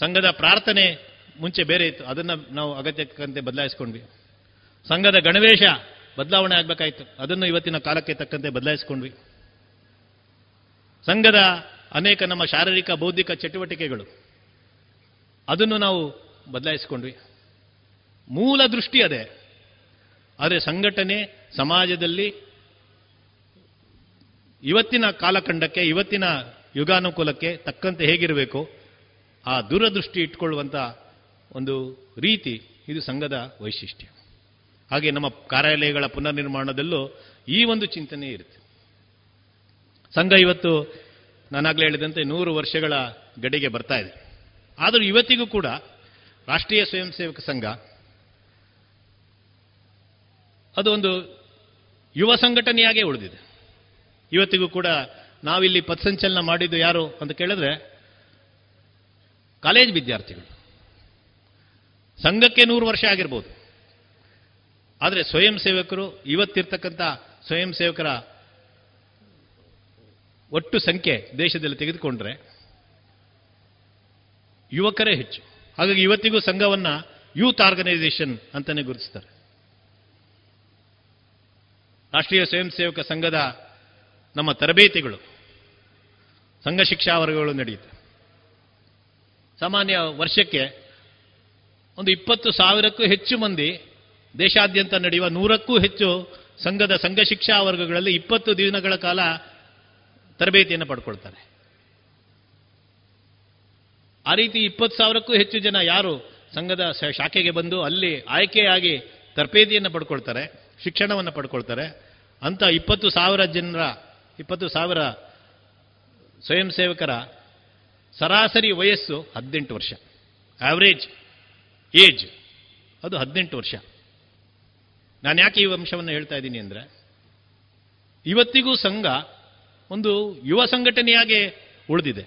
ಸಂಘದ ಪ್ರಾರ್ಥನೆ ಮುಂಚೆ ಬೇರೆ ಇತ್ತು, ಅದನ್ನು ನಾವು ಅಗತ್ಯಕ್ಕಂತೆ ಬದಲಾಯಿಸ್ಕೊಂಡ್ವಿ. ಸಂಘದ ಗಣವೇಶ ಬದಲಾವಣೆ ಆಗಬೇಕಾಯಿತು, ಅದನ್ನು ಇವತ್ತಿನ ಕಾಲಕ್ಕೆ ತಕ್ಕಂತೆ ಬದಲಾಯಿಸ್ಕೊಂಡ್ವಿ. ಸಂಘದ ಅನೇಕ ನಮ್ಮ ಶಾರೀರಿಕ, ಬೌದ್ಧಿಕ ಚಟುವಟಿಕೆಗಳು, ಅದನ್ನು ನಾವು ಬದಲಾಯಿಸಿಕೊಂಡ್ವಿ. ಮೂಲ ದೃಷ್ಟಿ ಅದೇ. ಆದರೆ ಸಂಘಟನೆ ಸಮಾಜದಲ್ಲಿ ಇವತ್ತಿನ ಕಾಲಖಂಡಕ್ಕೆ, ಇವತ್ತಿನ ಯುಗಾನುಕೂಲಕ್ಕೆ ತಕ್ಕಂತೆ ಹೇಗಿರಬೇಕು, ಆ ದೂರದೃಷ್ಟಿ ಇಟ್ಕೊಳ್ಳುವಂಥ ಒಂದು ರೀತಿ ಇದು ಸಂಘದ ವೈಶಿಷ್ಟ್ಯ. ಹಾಗೆ ನಮ್ಮ ಕಾರ್ಯಾಲಯಗಳ ಪುನರ್ ನಿರ್ಮಾಣದಲ್ಲೂ ಈ ಒಂದು ಚಿಂತನೆ ಇರುತ್ತೆ. ಸಂಘ ಇವತ್ತು ನಾನಾಗಲೇ ಹೇಳಿದಂತೆ ನೂರು ವರ್ಷಗಳ ಗಡಿಗೆ ಬರ್ತಾ ಇದೆ. ಆದರೂ ಇವತ್ತಿಗೂ ಕೂಡ ರಾಷ್ಟ್ರೀಯ ಸ್ವಯಂ ಸೇವಕ ಸಂಘ ಅದು ಒಂದು ಯುವ ಸಂಘಟನೆಯಾಗೇ ಉಳಿದಿದೆ. ಇವತ್ತಿಗೂ ಕೂಡ ನಾವಿಲ್ಲಿ ಪಥಸಂಚಲನ ಮಾಡಿದ್ದು ಯಾರು ಅಂತ ಕೇಳಿದ್ರೆ ಕಾಲೇಜ್ ವಿದ್ಯಾರ್ಥಿಗಳು. ಸಂಘಕ್ಕೆ ನೂರು ವರ್ಷ ಆಗಿರ್ಬೋದು. ಆದರೆ ಸ್ವಯಂ ಸೇವಕರು, ಇವತ್ತಿರ್ತಕ್ಕಂಥ ಸ್ವಯಂ ಸೇವಕರ ಒಟ್ಟು ಸಂಖ್ಯೆ ದೇಶದಲ್ಲಿ ತೆಗೆದುಕೊಂಡ್ರೆ ಯುವಕರೇ ಹೆಚ್ಚು. ಹಾಗಾಗಿ ಇವತ್ತಿಗೂ ಸಂಘವನ್ನ ಯೂತ್ ಆರ್ಗನೈಸೇಷನ್ ಅಂತಾನೆ ಗುರುತಿಸ್ತಾರೆ. ರಾಷ್ಟ್ರೀಯ ಸ್ವಯಂ ಸೇವಕ ಸಂಘದ ನಮ್ಮ ತರಬೇತಿಗಳು, ಸಂಘ ಶಿಕ್ಷಾ ವರ್ಗಗಳು ನಡೆಯುತ್ತೆ. ಸಾಮಾನ್ಯ ವರ್ಷಕ್ಕೆ ಒಂದು ಇಪ್ಪತ್ತು ಸಾವಿರಕ್ಕೂ ಹೆಚ್ಚು ಮಂದಿ ದೇಶಾದ್ಯಂತ ನಡೆಯುವ ನೂರಕ್ಕೂ ಹೆಚ್ಚು ಸಂಘದ ಸಂಘ ಶಿಕ್ಷಾ ವರ್ಗಗಳಲ್ಲಿ ಇಪ್ಪತ್ತು ದಿನಗಳ ಕಾಲ ತರಬೇತಿಯನ್ನು ಪಡ್ಕೊಳ್ತಾರೆ. ಆ ರೀತಿ ಇಪ್ಪತ್ತು ಸಾವಿರಕ್ಕೂ ಹೆಚ್ಚು ಜನ ಯಾರು ಸಂಘದ ಶಾಖೆಗೆ ಬಂದು ಅಲ್ಲಿ ಆಯ್ಕೆಯಾಗಿ ತರಬೇತಿಯನ್ನು ಪಡ್ಕೊಳ್ತಾರೆ, ಶಿಕ್ಷಣವನ್ನು ಪಡ್ಕೊಳ್ತಾರೆ. ಅಂತ ಇಪ್ಪತ್ತು ಸಾವಿರ ಜನರ, ಇಪ್ಪತ್ತು ಸಾವಿರ ಸ್ವಯಂ ಸೇವಕರ ಸರಾಸರಿ ವಯಸ್ಸು ಹದಿನೆಂಟು ವರ್ಷ. ಆವರೇಜ್ ಏಜ್ ಅದು ಹದಿನೆಂಟು ವರ್ಷ. ನಾನು ಯಾಕೆ ಈ ಅಂಶವನ್ನು ಹೇಳ್ತಾ ಇದ್ದೀನಿ ಅಂದರೆ, ಇವತ್ತಿಗೂ ಸಂಘ ಒಂದು ಯುವ ಸಂಘಟನೆಯಾಗಿ ಉಳಿದಿದೆ.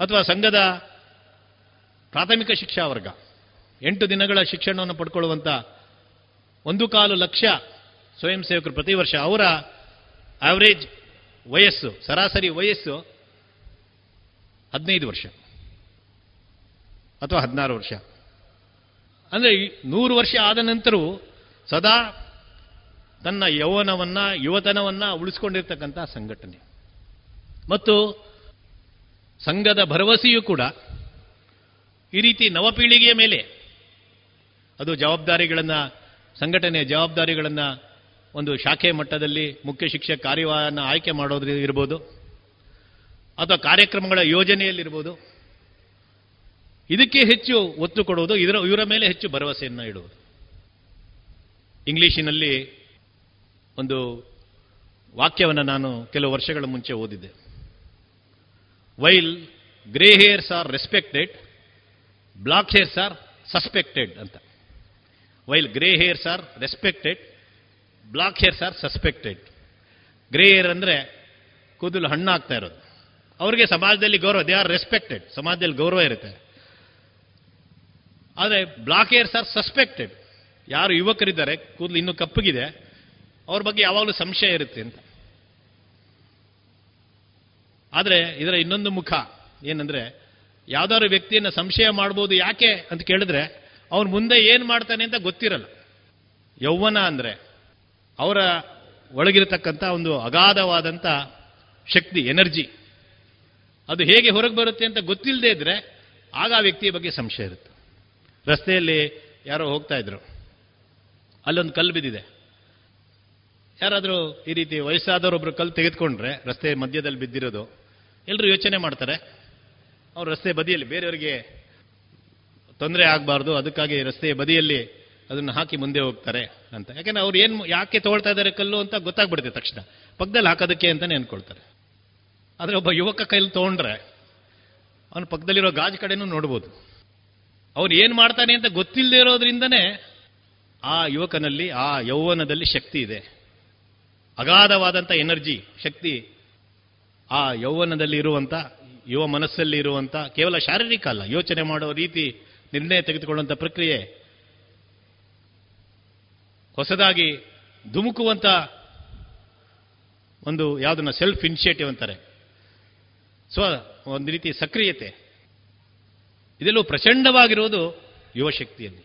ಅಥವಾ ಸಂಘದ ಪ್ರಾಥಮಿಕ ಶಿಕ್ಷಾ ವರ್ಗ, ಎಂಟು ದಿನಗಳ ಶಿಕ್ಷಣವನ್ನು ಪಡ್ಕೊಳ್ಳುವಂಥ ಒಂದು ಕಾಲು ಲಕ್ಷ ಸ್ವಯಂ ಸೇವಕರು ಪ್ರತಿ ವರ್ಷ ಅವರ ಆವರೇಜ್ ವಯಸ್ಸು, ಸರಾಸರಿ ವಯಸ್ಸು ಹದಿನೈದು ವರ್ಷ ಅಥವಾ ಹದಿನಾರು ವರ್ಷ. ಅಂದರೆ ನೂರು ವರ್ಷ ಆದ ನಂತರವೂ ಸದಾ ತನ್ನ ಯೌವನವನ್ನ, ಯುವತನವನ್ನ ಉಳಿಸ್ಕೊಂಡಿರ್ತಕ್ಕಂಥ ಸಂಘಟನೆ. ಮತ್ತು ಸಂಘದ ಭರವಸೆಯೂ ಕೂಡ ಈ ರೀತಿ ನವಪೀಳಿಗೆಯ ಮೇಲೆ ಅದು ಜವಾಬ್ದಾರಿಗಳನ್ನು, ಸಂಘಟನೆಯ ಜವಾಬ್ದಾರಿಗಳನ್ನು ಒಂದು ಶಾಖೆ ಮಟ್ಟದಲ್ಲಿ ಮುಖ್ಯ ಶಿಕ್ಷಕ ಕಾರ್ಯವನ್ನು ಆಯ್ಕೆ ಮಾಡೋದ್ರ ಇರ್ಬೋದು, ಅಥವಾ ಕಾರ್ಯಕ್ರಮಗಳ ಯೋಜನೆಯಲ್ಲಿರ್ಬೋದು. ಇದಕ್ಕೆ ಹೆಚ್ಚು ಒತ್ತು ಕೊಡುವುದು, ಇದರ, ಇವರ ಮೇಲೆ ಹೆಚ್ಚು ಭರವಸೆಯನ್ನು ಇಡುವುದು. ಇಂಗ್ಲಿಷಿನಲ್ಲಿ ಒಂದು ವಾಕ್ಯವನ್ನು ನಾನು ಕೆಲವು ವರ್ಷಗಳ ಮುಂಚೆ ಓದಿದ್ದೆ. While grey hairs are respected black hairs are suspected ಅಂತ. While grey hairs are respected black hairs are suspected grey hair ಅಂದರೆ ಕೂದಲು ಹಣ್ಣಾಗ್ತಾ ಇರೋದು. ಅವರಿಗೆ ಸಮಾಜದಲ್ಲಿ ಗೌರವ ದೇ ಆರ್ ರೆಸ್ಪೆಕ್ಟೆಡ್ ಸಮಾಜದಲ್ಲಿ ಗೌರವ ಇರುತ್ತೆ. ಆದರೆ ಬ್ಲಾಕ್ ಹೇರ್ಸ್ ಆರ್ ಸಸ್ಪೆಕ್ಟೆಡ್ ಯಾರು ಯುವಕರಿದ್ದಾರೆ, ಕೂದಲು ಇನ್ನೂ ಕಪ್ಪಗಿದೆ, ಅವ್ರ ಬಗ್ಗೆ ಯಾವಾಗಲೂ ಸಂಶಯ ಇರುತ್ತೆ ಅಂತ. ಆದರೆ ಇದರ ಇನ್ನೊಂದು ಮುಖ ಏನಂದ್ರೆ, ಯಾವ್ದಾದ್ರು ವ್ಯಕ್ತಿಯನ್ನು ಸಂಶಯ ಮಾಡ್ಬೋದು ಯಾಕೆ ಅಂತ ಕೇಳಿದ್ರೆ, ಅವನು ಮುಂದೆ ಏನು ಮಾಡ್ತಾನೆ ಅಂತ ಗೊತ್ತಿರಲ್ಲ. ಯೌವನ ಅಂದ್ರೆ ಅವರ ಒಳಗಿರತಕ್ಕಂಥ ಒಂದು ಅಗಾಧವಾದಂಥ ಶಕ್ತಿ, ಎನರ್ಜಿ, ಅದು ಹೇಗೆ ಹೊರಗೆ ಬರುತ್ತೆ ಅಂತ ಗೊತ್ತಿಲ್ಲದೆ ಇದ್ರೆ ಆಗ ಆ ವ್ಯಕ್ತಿಯ ಬಗ್ಗೆ ಸಂಶಯ ಇರುತ್ತೆ. ರಸ್ತೆಯಲ್ಲಿ ಯಾರೋ ಹೋಗ್ತಾ ಇದ್ರು. ಅಲ್ಲೊಂದು ಕಲ್ಲು ಬಿದ್ದಿದೆ. ಯಾರಾದರೂ ಈ ರೀತಿ ವಯಸ್ಸಾದವರೊಬ್ಬರು ಕಲ್ಲು ತೆಗೆದುಕೊಂಡ್ರೆ, ರಸ್ತೆ ಮಧ್ಯದಲ್ಲಿ ಬಿದ್ದಿರೋದು ಎಲ್ಲರೂ ಯೋಚನೆ ಮಾಡ್ತಾರೆ. ಅವ್ರು ರಸ್ತೆ ಬದಿಯಲ್ಲಿ, ಬೇರೆಯವರಿಗೆ ತೊಂದರೆ ಆಗಬಾರ್ದು, ಅದಕ್ಕಾಗಿ ರಸ್ತೆಯ ಬದಿಯಲ್ಲಿ ಅದನ್ನು ಹಾಕಿ ಮುಂದೆ ಹೋಗ್ತಾರೆ ಅಂತ. ಯಾಕಂದ್ರೆ ಅವ್ರು ಏನು ಯಾಕೆ ತಗೊಳ್ತಾ ಇದ್ದಾರೆ ಕಲ್ಲು ಅಂತ ಗೊತ್ತಾಗ್ಬಿಡುತ್ತೆ ತಕ್ಷಣ. ಪಕ್ಕದಲ್ಲಿ ಹಾಕೋದಕ್ಕೆ ಅಂತಲೇ ಅನ್ಕೊಳ್ತಾರೆ. ಆದರೆ ಒಬ್ಬ ಯುವಕ ಕೈಲಿ ತೊಗೊಂಡ್ರೆ ಅವನು ಪಕ್ಕದಲ್ಲಿರೋ ಗಾಜು ಕಡೆನೂ ನೋಡ್ಬೋದು. ಅವ್ರು ಏನು ಮಾಡ್ತಾನೆ ಅಂತ ಗೊತ್ತಿಲ್ಲದೆ ಇರೋದ್ರಿಂದನೇ ಆ ಯುವಕನಲ್ಲಿ, ಆ ಯೌವನದಲ್ಲಿ ಶಕ್ತಿ ಇದೆ. ಅಗಾಧವಾದಂಥ ಎನರ್ಜಿ, ಶಕ್ತಿ ಆ ಯೌವನದಲ್ಲಿ ಇರುವಂಥ ಯುವ ಮನಸ್ಸಲ್ಲಿ ಇರುವಂಥ ಕೇವಲ ಶಾರೀರಿಕ ಅಲ್ಲ, ಯೋಚನೆ ಮಾಡೋ ರೀತಿ ನಿರ್ಣಯ ತೆಗೆದುಕೊಳ್ಳುವಂಥ ಪ್ರಕ್ರಿಯೆ ಹೊಸದಾಗಿ ಧುಮುಕುವಂಥ ಒಂದು ಯಾವುದನ್ನ ಸೆಲ್ಫ್ ಇನಿಷಿಯೇಟಿವ್ ಅಂತಾರೆ. ಸೊ, ಒಂದು ರೀತಿ ಸಕ್ರಿಯತೆ. ಇದೆಲ್ಲೂ ಪ್ರಚಂಡವಾಗಿರುವುದು ಯುವಶಕ್ತಿಯಲ್ಲಿ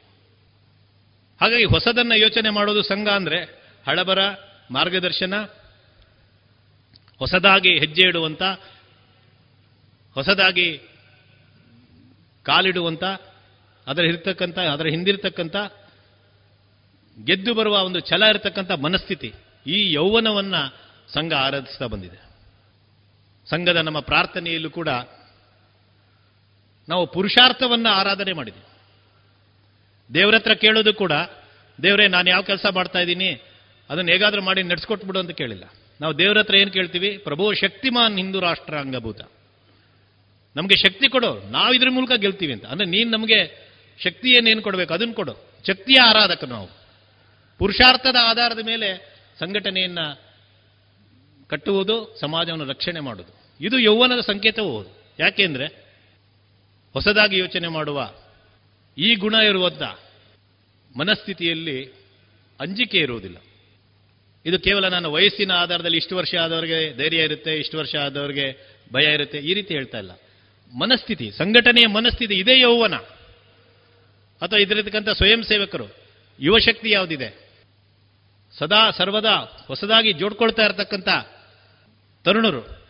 ಹಾಗಾಗಿ ಹೊಸದನ್ನ ಯೋಚನೆ ಮಾಡೋದು ಸಂಘ ಅಂದ್ರೆ ಹಳಬರ ಮಾರ್ಗದರ್ಶನ, ಹೊಸದಾಗಿ ಹೆಜ್ಜೆ ಇಡುವಂಥ ಹೊಸದಾಗಿ ಕಾಲಿಡುವಂತ, ಅದರ ಇರ್ತಕ್ಕಂಥ, ಅದರ ಹಿಂದಿರ್ತಕ್ಕಂಥ ಗೆದ್ದು ಬರುವ ಒಂದು ಛಲ ಇರತಕ್ಕಂಥ ಮನಸ್ಥಿತಿ ಈ ಯೌವನವನ್ನ ಸಂಘ ಆರಾಧಿಸ್ತಾ ಬಂದಿದೆ. ಸಂಘದ ನಮ್ಮ ಪ್ರಾರ್ಥನೆಯಲ್ಲೂ ಕೂಡ ನಾವು ಪುರುಷಾರ್ಥವನ್ನ ಆರಾಧನೆ ಮಾಡಿದ್ವಿ. ದೇವರ ಹತ್ರ ಕೇಳೋದು ಕೂಡ, ದೇವರೇ ನಾನು ಯಾವ ಕೆಲಸ ಮಾಡ್ತಾ ಇದ್ದೀನಿ, ಅದನ್ನು ಹೇಗಾದ್ರೂ ಮಾಡಿ ನಡೆಸ್ಕೊಟ್ಬಿಡು ಅಂತ ಕೇಳಿಲ್ಲ. ನಾವು ದೇವರ ಹತ್ರ ಏನು ಕೇಳ್ತೀವಿ? ಪ್ರಭು ಶಕ್ತಿಮಾನ್ ಹಿಂದೂ ರಾಷ್ಟ್ರ ಅಂಗಭೂತ. ನಮಗೆ ಶಕ್ತಿ ಕೊಡು, ನಾವು ಇದ್ರ ಮೂಲಕ ಗೆಲ್ತೀವಿ ಅಂತ. ಅಂದ್ರೆ ನೀನು ನಮಗೆ ಶಕ್ತಿ ಏನೇನು ಕೊಡಬೇಕು ಅದನ್ನು ಕೊಡು. ಶಕ್ತಿಯ ಆರಾಧಕ ನಾವು. ಪುರುಷಾರ್ಥದ ಆಧಾರದ ಮೇಲೆ ಸಂಘಟನೆಯನ್ನ ಕಟ್ಟುವುದು, ಸಮಾಜವನ್ನು ರಕ್ಷಣೆ ಮಾಡುವುದು. ಇದು ಯೌವನದ ಸಂಕೇತವೂ ಹೌದು. ಯಾಕೆಂದ್ರೆ ಹೊಸದಾಗಿ ಯೋಚನೆ ಮಾಡುವ ಈ ಗುಣ ಇರುವಂಥ ಮನಸ್ಥಿತಿಯಲ್ಲಿ ಅಂಜಿಕೆ ಇರುವುದಿಲ್ಲ. ಇದು ಕೇವಲ ನಾನು ವಯಸ್ಸಿನ ಆಧಾರದಲ್ಲಿ ಇಷ್ಟು ವರ್ಷ ಆದವರಿಗೆ ಧೈರ್ಯ ಇರುತ್ತೆ, ಇಷ್ಟು ವರ್ಷ ಆದವರಿಗೆ ಭಯ ಇರುತ್ತೆ, ಈ ರೀತಿ ಹೇಳ್ತಾ ಇಲ್ಲ. ಮನಸ್ಥಿತಿ, ಸಂಘಟನೆಯ ಮನಸ್ಥಿತಿ, ಇದೇ ಯೌವನ. ಅಥವಾ ಇದರತಕ್ಕಂಥ ಸ್ವಯಂ ಸೇವಕರು, ಯುವಶಕ್ತಿ ಯಾವುದಿದೆ? ಸದಾ ಸರ್ವದಾ ಹೊಸದಾಗಿ ಜೋಡ್ಕೊಳ್ತಾ ಇರತಕ್ಕಂಥ ತರುಣರು.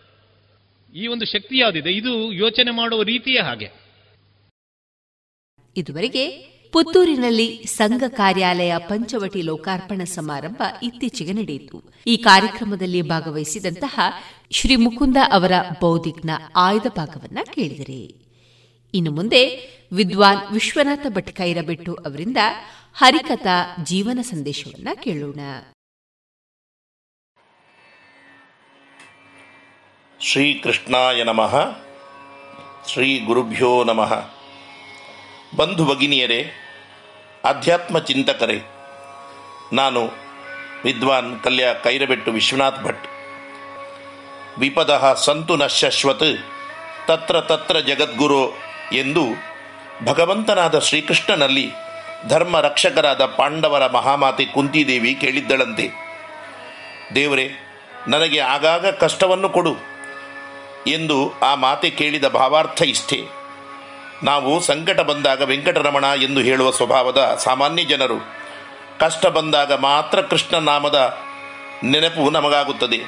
ಈ ಒಂದು ಶಕ್ತಿ ಯಾವುದಿದೆ? ಇದು ಯೋಚನೆ ಮಾಡುವ ರೀತಿಯೇ ಹಾಗೆ. ಇದುವರೆಗೆ ಪುತ್ತೂರಿನಲ್ಲಿ ಸಂಘ ಕಾರ್ಯಾಲಯ ಪಂಚವಟಿ ಲೋಕಾರ್ಪಣ ಸಮಾರಂಭ ಇತ್ತೀಚೆಗೆ ನಡೆಯಿತು. ಈ ಕಾರ್ಯಕ್ರಮದಲ್ಲಿ ಭಾಗವಹಿಸಿದಂತಹ ಶ್ರೀ ಮುಕುಂದ ಅವರ ಬೌದ್ಧಿಕ್ನ ಆಯ್ದ ಭಾಗವನ್ನ ಕೇಳಿದರೆ. ಇನ್ನು ಮುಂದೆ ವಿದ್ವಾನ್ ವಿಶ್ವನಾಥ ಭಟ್ ಅವರಿಂದ ಹರಿಕಥಾ ಜೀವನ ಸಂದೇಶವನ್ನ ಕೇಳೋಣ. ಶ್ರೀಕೃಷ್ಣಾಯ ನಮಃ. ಶ್ರೀ ಗುರುಭ್ಯೋ ನಮಃ. ಬಂಧು ಭಗಿನಿಯರೇ, ಅಧ್ಯಾತ್ಮ ಚಿಂತಕರೇ, ನಾನು ವಿದ್ವಾನ್ ಕಲ್ಯಾ ಕೈರಬೆಟ್ಟು ವಿಶ್ವನಾಥ್ ಭಟ್. ವಿಪದ ಸಂತು ನಶ್ಯಶ್ವತ್, ತತ್ರ ತತ್ರ ಜಗದ್ಗುರು ಎಂದು ಭಗವಂತನಾದ ಶ್ರೀಕೃಷ್ಣನಲ್ಲಿ ಧರ್ಮ ರಕ್ಷಕರಾದ ಪಾಂಡವರ ಮಹಾಮಾತೆ ಕುಂತಿದೇವಿ ಕೇಳಿದ್ದಳಂತೆ. ದೇವರೇ, ನನಗೆ ಆಗಾಗ ಕಷ್ಟವನ್ನು ಕೊಡು ಎಂದು ಆ ಮಾತೆ ಕೇಳಿದ ಭಾವಾರ್ಥ ಇಷ್ಟೇ. ನಾವು ಸಂಕಟ ಬಂದಾಗ ವೆಂಕಟರಮಣ ಎಂದು ಹೇಳುವ ಸ್ವಭಾವದ ಸಾಮಾನ್ಯ ಜನರು, ಕಷ್ಟ ಬಂದಾಗ ಮಾತ್ರ ಕೃಷ್ಣ ನಾಮದ ನೆನಪು ನಮಗಾಗುತ್ತದೆ.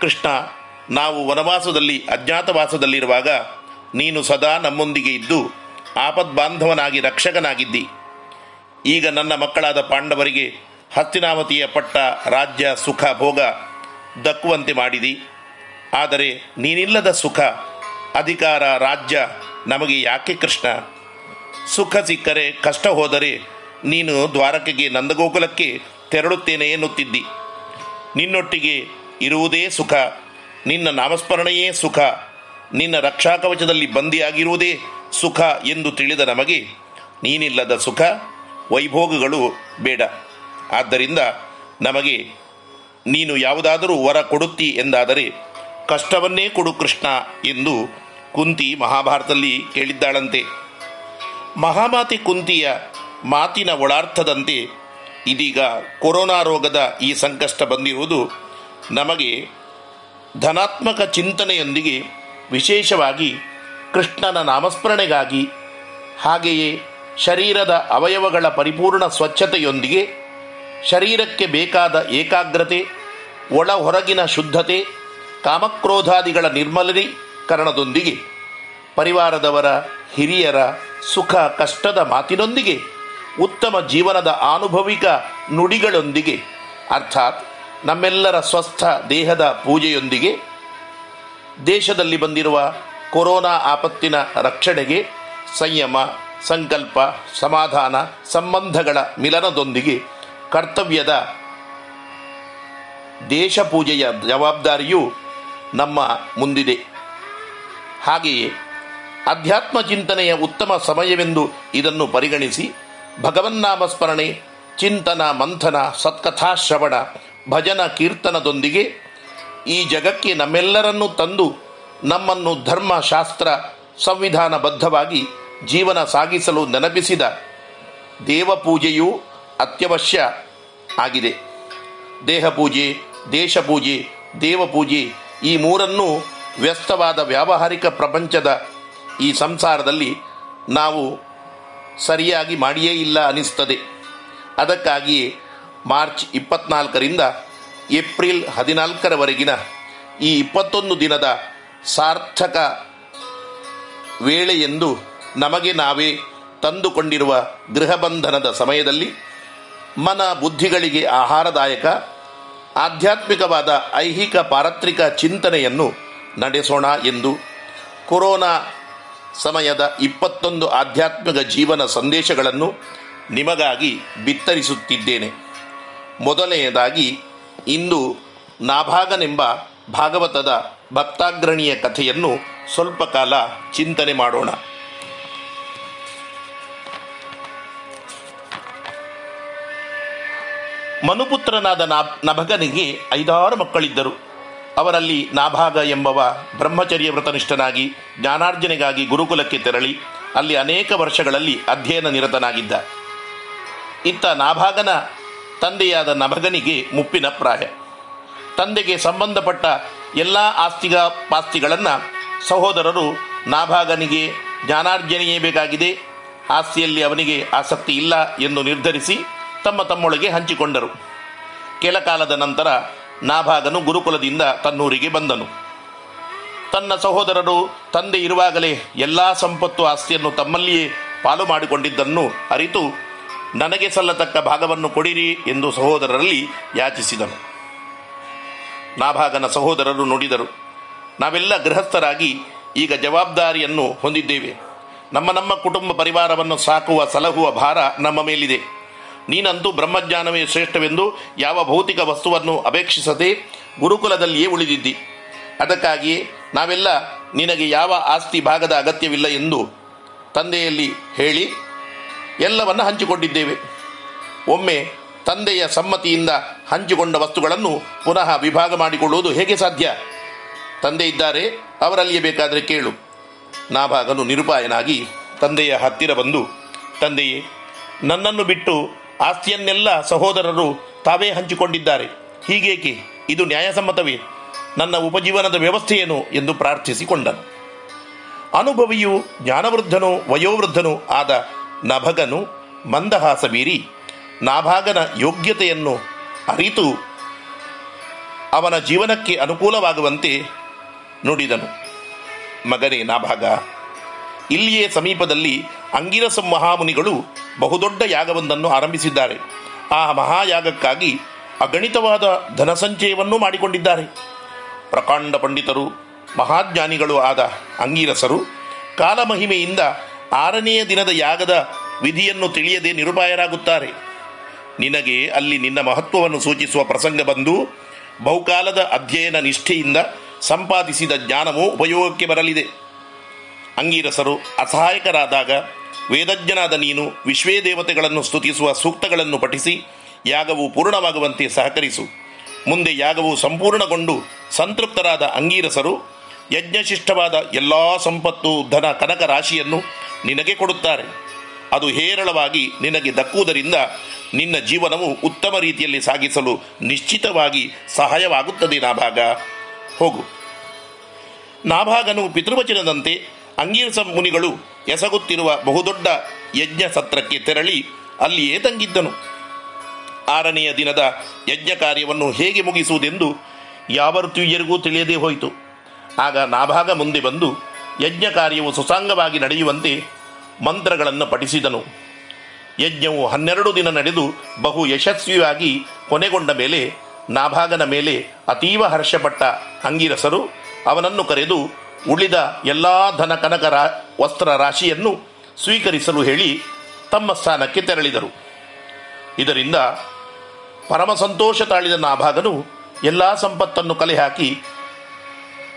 ಕೃಷ್ಣ, ನಾವು ವನವಾಸದಲ್ಲಿ, ಅಜ್ಞಾತವಾಸದಲ್ಲಿರುವಾಗ ನೀನು ಸದಾ ನಮ್ಮೊಂದಿಗೆ ಇದ್ದು ಆಪದ್ಬಾಂಧವನಾಗಿ ರಕ್ಷಕನಾಗಿದ್ದಿ. ಈಗ ನನ್ನ ಮಕ್ಕಳಾದ ಪಾಂಡವರಿಗೆ ಹತ್ತಿನಾವತಿಯ ಪಟ್ಟ ರಾಜ್ಯ ಸುಖ ಭೋಗ ದಕ್ಕುವಂತೆ ಮಾಡಿದಿ. ಆದರೆ ನೀನಿಲ್ಲದ ಸುಖ, ಅಧಿಕಾರ, ರಾಜ್ಯ ನಮಗೆ ಯಾಕೆ ಕೃಷ್ಣ? ಸುಖ ಸಿಕ್ಕರೆ ಕಷ್ಟ ಹೋದರೆ ನೀನು ದ್ವಾರಕೆಗೆ ನಂದಗೋಕುಲಕ್ಕೆ ತೆರಳುತ್ತೇನೆ ಎನ್ನುತ್ತಿದ್ದಿ. ನಿನ್ನೊಟ್ಟಿಗೆ ಇರುವುದೇ ಸುಖ, ನಿನ್ನ ನಾಮಸ್ಮರಣೆಯೇ ಸುಖ. ನಿನ್ನ ರಕ್ಷಾಕವಚದಲ್ಲಿ ಬಂದಿಯಾಗಿರುವುದೇ ಸುಖ ಎಂದು ತಿಳಿದ ನಮಗೆ ನೀನಿಲ್ಲದ ಸುಖ, ವೈಭೋಗಗಳು ಬೇಡ. ಆದ್ದರಿಂದ ನಮಗೆ ನೀನು ಯಾವುದಾದರೂ ವರ ಕೊಡುತ್ತಿ ಎಂದಾದರೆ ಕಷ್ಟವನ್ನೇ ಕೊಡು ಕೃಷ್ಣ ಎಂದು ಕುಂತಿ ಮಹಾಭಾರತದಲ್ಲಿ ಕೇಳಿದ್ದಾಳಂತೆ. ಮಹಾಮಾತಿ ಕುಂತಿಯ ಮಾತಿನ ಒಳಾರ್ಥದಂತೆ ಇದೀಗ ಕೊರೋನಾ ರೋಗದ ಈ ಸಂಕಷ್ಟ ಬಂದಿರುವುದು ನಮಗೆ ಧನಾತ್ಮಕ ಚಿಂತನೆಯೊಂದಿಗೆ ವಿಶೇಷವಾಗಿ ಕೃಷ್ಣನ ನಾಮಸ್ಮರಣೆಗಾಗಿ, ಹಾಗೆಯೇ ಶರೀರದ ಅವಯವಗಳ ಪರಿಪೂರ್ಣ ಸ್ವಚ್ಛತೆಯೊಂದಿಗೆ, ಶರೀರಕ್ಕೆ ಬೇಕಾದ ಏಕಾಗ್ರತೆ, ಒಳ ಹೊರಗಿನ ಶುದ್ಧತೆ, ಕಾಮಕ್ರೋಧಾದಿಗಳ ನಿರ್ಮಲೀಕರಣದೊಂದಿಗೆ ಪರಿವಾರದವರ ಹಿರಿಯರ ಸುಖ ಕಷ್ಟದ ಮಾತಿನೊಂದಿಗೆ, ಉತ್ತಮ ಜೀವನದ ಆನುಭವಿಕ ನುಡಿಗಳೊಂದಿಗೆ, ಅರ್ಥಾತ್ ನಮ್ಮೆಲ್ಲರ ಸ್ವಸ್ಥ ದೇಹದ ಪೂಜೆಯೊಂದಿಗೆ ದೇಶದಲ್ಲಿ ಬಂದಿರುವ ಕೊರೋನಾ ಆಪತ್ತಿನ ರಕ್ಷಣೆಗೆ ಸಂಯಮ, ಸಂಕಲ್ಪ, ಸಮಾಧಾನ, ಸಂಬಂಧಗಳ ಮಿಲನದೊಂದಿಗೆ ಕರ್ತವ್ಯದ ದೇಶ ಪೂಜೆಯ ಜವಾಬ್ದಾರಿಯೂ ನಮ್ಮ ಮುಂದಿದೆ. ಹಾಗೆಯೇ ಅಧ್ಯಾತ್ಮ ಚಿಂತನೆಯ ಉತ್ತಮ ಸಮಯವೆಂದು ಇದನ್ನು ಪರಿಗಣಿಸಿ ಭಗವನ್ನಾಮ ಸ್ಮರಣೆ ಚಿಂತನ, ಮಂಥನ, ಸತ್ಕಥಾಶ್ರವಣ, ಭಜನ, ಕೀರ್ತನದೊಂದಿಗೆ ಈ ಜಗಕ್ಕೆ ನಮ್ಮೆಲ್ಲರನ್ನೂ ತಂದು ನಮ್ಮನ್ನು ಧರ್ಮ ಶಾಸ್ತ್ರ ಸಂವಿಧಾನಬದ್ಧವಾಗಿ ಜೀವನ ಸಾಗಿಸಲು ನೆನಪಿಸಿದ ದೇವಪೂಜೆಯೂ ಅತ್ಯವಶ್ಯ ಆಗಿದೆ. ದೇಹಪೂಜೆ, ದೇಶಪೂಜೆ, ದೇವಪೂಜೆ ಈ ಮೂರನ್ನೂ ವ್ಯಸ್ತವಾದ ವ್ಯಾವಹಾರಿಕ ಪ್ರಪಂಚದ ಈ ಸಂಸಾರದಲ್ಲಿ ನಾವು ಸರಿಯಾಗಿ ಮಾಡಿಯೇ ಇಲ್ಲ ಅನಿಸ್ತದೆ. ಅದಕ್ಕಾಗಿಯೇ ಮಾರ್ಚ್ ಇಪ್ಪತ್ನಾಲ್ಕರಿಂದ ಏಪ್ರಿಲ್ ಹದಿನಾಲ್ಕರವರೆಗಿನ ಈ ಇಪ್ಪತ್ತೊಂದು ದಿನದ ಸಾರ್ಥಕ ವೇಳೆ ಎಂದು ನಮಗೆ ನಾವೇ ತಂದುಕೊಂಡಿರುವ ಗೃಹಬಂಧನದ ಸಮಯದಲ್ಲಿ ಮನ ಬುದ್ಧಿಗಳಿಗೆ ಆಹಾರದಾಯಕ, ಆಧ್ಯಾತ್ಮಿಕವಾದ ಐಹಿಕ ಪಾರತ್ರಿಕ ಚಿಂತನೆಯನ್ನು ನಡೆಸೋಣ ಎಂದು ಕೊರೋನಾ ಸಮಯದ ಇಪ್ಪತ್ತೊಂದು ಆಧ್ಯಾತ್ಮಿಕ ಜೀವನ ಸಂದೇಶಗಳನ್ನು ನಿಮಗಾಗಿ ಬಿತ್ತರಿಸುತ್ತಿದ್ದೇನೆ. ಮೊದಲನೆಯದಾಗಿ ಇಂದು ನಾಭಾಗನೆಂಬ ಭಾಗವತದ ಭಕ್ತಾಗ್ರಣಿಯ ಕಥೆಯನ್ನು ಸ್ವಲ್ಪ ಕಾಲ ಚಿಂತನೆ ಮಾಡೋಣ. ಮನುಪುತ್ರನಾದ ನಭಗನಿಗೆ ಐದಾರು ಮಕ್ಕಳಿದ್ದರು. ಅವರಲ್ಲಿ ನಾಭಾಗ ಎಂಬವ ಬ್ರಹ್ಮಚರ್ಯ ವ್ರತನಿಷ್ಠನಾಗಿ ಜ್ಞಾನಾರ್ಜನೆಗಾಗಿ ಗುರುಕುಲಕ್ಕೆ ತೆರಳಿ ಅಲ್ಲಿ ಅನೇಕ ವರ್ಷಗಳಲ್ಲಿ ಅಧ್ಯಯನ ನಿರತನಾಗಿದ್ದ. ಇತ್ತ ನಾಭಾಗನ ತಂದೆಯಾದ ನಭಗನಿಗೆ ಮುಪ್ಪಿನ ಪ್ರಾಯ. ತಂದೆಗೆ ಸಂಬಂಧಪಟ್ಟ ಎಲ್ಲ ಆಸ್ತಿಗ ಪಾಸ್ತಿಗಳನ್ನು ಸಹೋದರರು ನಾಭಾಗನಿಗೆ ಜ್ಞಾನಾರ್ಜನೆಯೇ ಬೇಕಾಗಿದೆ. ಆಸ್ತಿಯಲ್ಲಿ ಅವನಿಗೆ ಆಸಕ್ತಿ ಇಲ್ಲ ಎಂದು ನಿರ್ಧರಿಸಿ ತಮ್ಮ ತಮ್ಮೊಳಗೆ ಹಂಚಿಕೊಂಡರು. ಕೆಲ ಕಾಲದ ನಂತರ ನಾಭಾಗನು ಗುರುಕುಲದಿಂದ ತನ್ನೂರಿಗೆ ಬಂದನು. ತನ್ನ ಸಹೋದರರು ತಂದೆ ಇರುವಾಗಲೇ ಎಲ್ಲ ಸಂಪತ್ತು ಆಸ್ತಿಯನ್ನು ತಮ್ಮಲ್ಲಿಯೇ ಪಾಲು ಮಾಡಿಕೊಂಡಿದ್ದನ್ನು ಅರಿತು ನನಗೆ ಸಲ್ಲತಕ್ಕ ಭಾಗವನ್ನು ಕೊಡಿರಿ ಎಂದು ಸಹೋದರರಲ್ಲಿ ಯಾಚಿಸಿದನು. ನಾಭಾಗನ ಸಹೋದರರು ನುಡಿದರು, ನಾವೆಲ್ಲ ಗೃಹಸ್ಥರಾಗಿ ಈಗ ಜವಾಬ್ದಾರಿಯನ್ನು ಹೊಂದಿದ್ದೇವೆ. ನಮ್ಮ ನಮ್ಮ ಕುಟುಂಬ ಪರಿವಾರವನ್ನು ಸಾಕುವ ಸಲಹುವ ಭಾರ ನಮ್ಮ ಮೇಲಿದೆ. ನೀನಂತೂ ಬ್ರಹ್ಮಜ್ಞಾನವೇ ಶ್ರೇಷ್ಠವೆಂದು ಯಾವ ಭೌತಿಕ ವಸ್ತುವನ್ನು ಅಪೇಕ್ಷಿಸದೆ ಗುರುಕುಲದಲ್ಲಿಯೇ ಉಳಿದಿದ್ದಿ. ಅದಕ್ಕಾಗಿಯೇ ನಾವೆಲ್ಲ ನಿನಗೆ ಯಾವ ಆಸ್ತಿ ಭಾಗದ ಅಗತ್ಯವಿಲ್ಲ ಎಂದು ತಂದೆಯಲ್ಲಿ ಹೇಳಿ ಎಲ್ಲವನ್ನು ಹಂಚಿಕೊಂಡಿದ್ದೇವೆ. ಒಮ್ಮೆ ತಂದೆಯ ಸಮ್ಮತಿಯಿಂದ ಹಂಚಿಕೊಂಡ ವಸ್ತುಗಳನ್ನು ಪುನಃ ವಿಭಾಗ ಮಾಡಿಕೊಳ್ಳುವುದು ಹೇಗೆ ಸಾಧ್ಯ? ತಂದೆ ಇದ್ದಾರೆ, ಅವರಲ್ಲಿಯೇ ಬೇಕಾದರೆ ಕೇಳು. ನಾಭಾಗನು ನಿರುಪಾಯನಾಗಿ ತಂದೆಯ ಹತ್ತಿರ ಬಂದು, ತಂದೆಯೇ, ನನ್ನನ್ನು ಬಿಟ್ಟು ಆಸ್ತಿಯನ್ನೆಲ್ಲ ಸಹೋದರರು ತಾವೇ ಹಂಚಿಕೊಂಡಿದ್ದಾರೆ. ಹೀಗೇಕೆ? ಇದು ನ್ಯಾಯಸಮ್ಮತವೇ? ನನ್ನ ಉಪಜೀವನದ ವ್ಯವಸ್ಥೆಯೇನು ಎಂದು ಪ್ರಾರ್ಥಿಸಿಕೊಂಡನು. ಅನುಭವಿಯು ಜ್ಞಾನವೃದ್ಧನು, ವಯೋವೃದ್ಧನು ಆದ ನಭಗನು ಮಂದಹಾಸ ಬೀರಿ ನಾಭಾಗನ ಯೋಗ್ಯತೆಯನ್ನು ಅರಿತು ಅವನ ಜೀವನಕ್ಕೆ ಅನುಕೂಲವಾಗುವಂತೆ ನುಡಿದನು. ಮಗನೇ ನಾಭಾಗ, ಇಲ್ಲಿಯೇ ಸಮೀಪದಲ್ಲಿ ಅಂಗಿರಸ ಮಹಾಮುನಿಗಳು ಬಹುದೊಡ್ಡ ಯಾಗವೊಂದನ್ನು ಆರಂಭಿಸಿದ್ದಾರೆ. ಆ ಮಹಾಯಾಗಕ್ಕಾಗಿ ಅಗಣಿತವಾದ ಧನಸಂಚಯವನ್ನೂ ಮಾಡಿಕೊಂಡಿದ್ದಾರೆ. ಪ್ರಕಾಂಡ ಪಂಡಿತರು, ಮಹಾಜ್ಞಾನಿಗಳು ಆದ ಅಂಗೀರಸರು ಕಾಲಮಹಿಮೆಯಿಂದ ಆರನೆಯ ದಿನದ ಯಾಗದ ವಿಧಿಯನ್ನು ತಿಳಿಯದೆ ನಿರುಪಾಯರಾಗುತ್ತಾರೆ. ನಿನಗೆ ಅಲ್ಲಿ ನಿನ್ನ ಮಹತ್ವವನ್ನು ಸೂಚಿಸುವ ಪ್ರಸಂಗ ಬಂದು ಬಹುಕಾಲದ ಅಧ್ಯಯನ ನಿಷ್ಠೆಯಿಂದ ಸಂಪಾದಿಸಿದ ಜ್ಞಾನವು ಉಪಯೋಗಕ್ಕೆ ಬರಲಿದೆ. ಅಂಗೀರಸರು ಅಸಹಾಯಕರಾದಾಗ ವೇದಜ್ಞನಾದ ನೀನು ವಿಶ್ವೇ ದೇವತೆಗಳನ್ನು ಸ್ತುತಿಸುವ ಸೂಕ್ತಗಳನ್ನು ಪಠಿಸಿ ಯಾಗವು ಪೂರ್ಣವಾಗುವಂತೆ ಸಹಕರಿಸು. ಮುಂದೆ ಯಾಗವು ಸಂಪೂರ್ಣಗೊಂಡು ಸಂತೃಪ್ತರಾದ ಅಂಗೀರಸರು ಯಜ್ಞಶಿಷ್ಟವಾದ ಎಲ್ಲ ಸಂಪತ್ತು ಧನ ಕನಕ ರಾಶಿಯನ್ನು ನಿನಗೆ ಕೊಡುತ್ತಾರೆ. ಅದು ಹೇರಳವಾಗಿ ನಿನಗೆ ದಕ್ಕುವುದರಿಂದ ನಿನ್ನ ಜೀವನವು ಉತ್ತಮ ರೀತಿಯಲ್ಲಿ ಸಾಗಿಸಲು ನಿಶ್ಚಿತವಾಗಿ ಸಹಾಯವಾಗುತ್ತದೆ ನಾಭಾಗ. ಹೋಗು. ನಾಭಾಗನು ಪಿತೃವಚನದಂತೆ ಅಂಗೀರಸ ಮುನಿಗಳು ಎಸಗುತ್ತಿರುವ ಬಹುದೊಡ್ಡ ಯಜ್ಞ ಸತ್ರಕ್ಕೆ ತೆರಳಿ ಅಲ್ಲಿಯೇ ತಂಗಿದ್ದನು. ಆರನೆಯ ದಿನದ ಯಜ್ಞ ಕಾರ್ಯವನ್ನು ಹೇಗೆ ಮುಗಿಸುವುದೆಂದು ಯಾವ ಋತುವಿಯರಿಗೂ ತಿಳಿಯದೇ ಹೋಯಿತು. ಆಗ ನಾಭಾಗ ಮುಂದೆ ಬಂದು ಯಜ್ಞ ಕಾರ್ಯವು ಸುಸಾಂಗವಾಗಿ ನಡೆಯುವಂತೆ ಮಂತ್ರಗಳನ್ನು ಪಠಿಸಿದನು. ಯಜ್ಞವು ಹನ್ನೆರಡು ದಿನ ನಡೆದು ಬಹು ಯಶಸ್ವಿಯಾಗಿ ಕೊನೆಗೊಂಡ ಮೇಲೆ ನಾಭಾಗನ ಮೇಲೆ ಅತೀವ ಹರ್ಷಪಟ್ಟ ಅಂಗಿರಸರು ಅವನನ್ನು ಕರೆದು ಉಳಿದ ಎಲ್ಲ ಧನ ಕನಕ ರಾ ವಸ್ತ್ರ ರಾಶಿಯನ್ನು ಸ್ವೀಕರಿಸಲು ಹೇಳಿ ತಮ್ಮ ಸ್ಥಾನಕ್ಕೆ ತೆರಳಿದರು. ಇದರಿಂದ ಪರಮ ಸಂತೋಷ ತಾಳಿದ ನಾಭಾಗನು ಎಲ್ಲ ಸಂಪತ್ತನ್ನು ಕಲೆ ಹಾಕಿ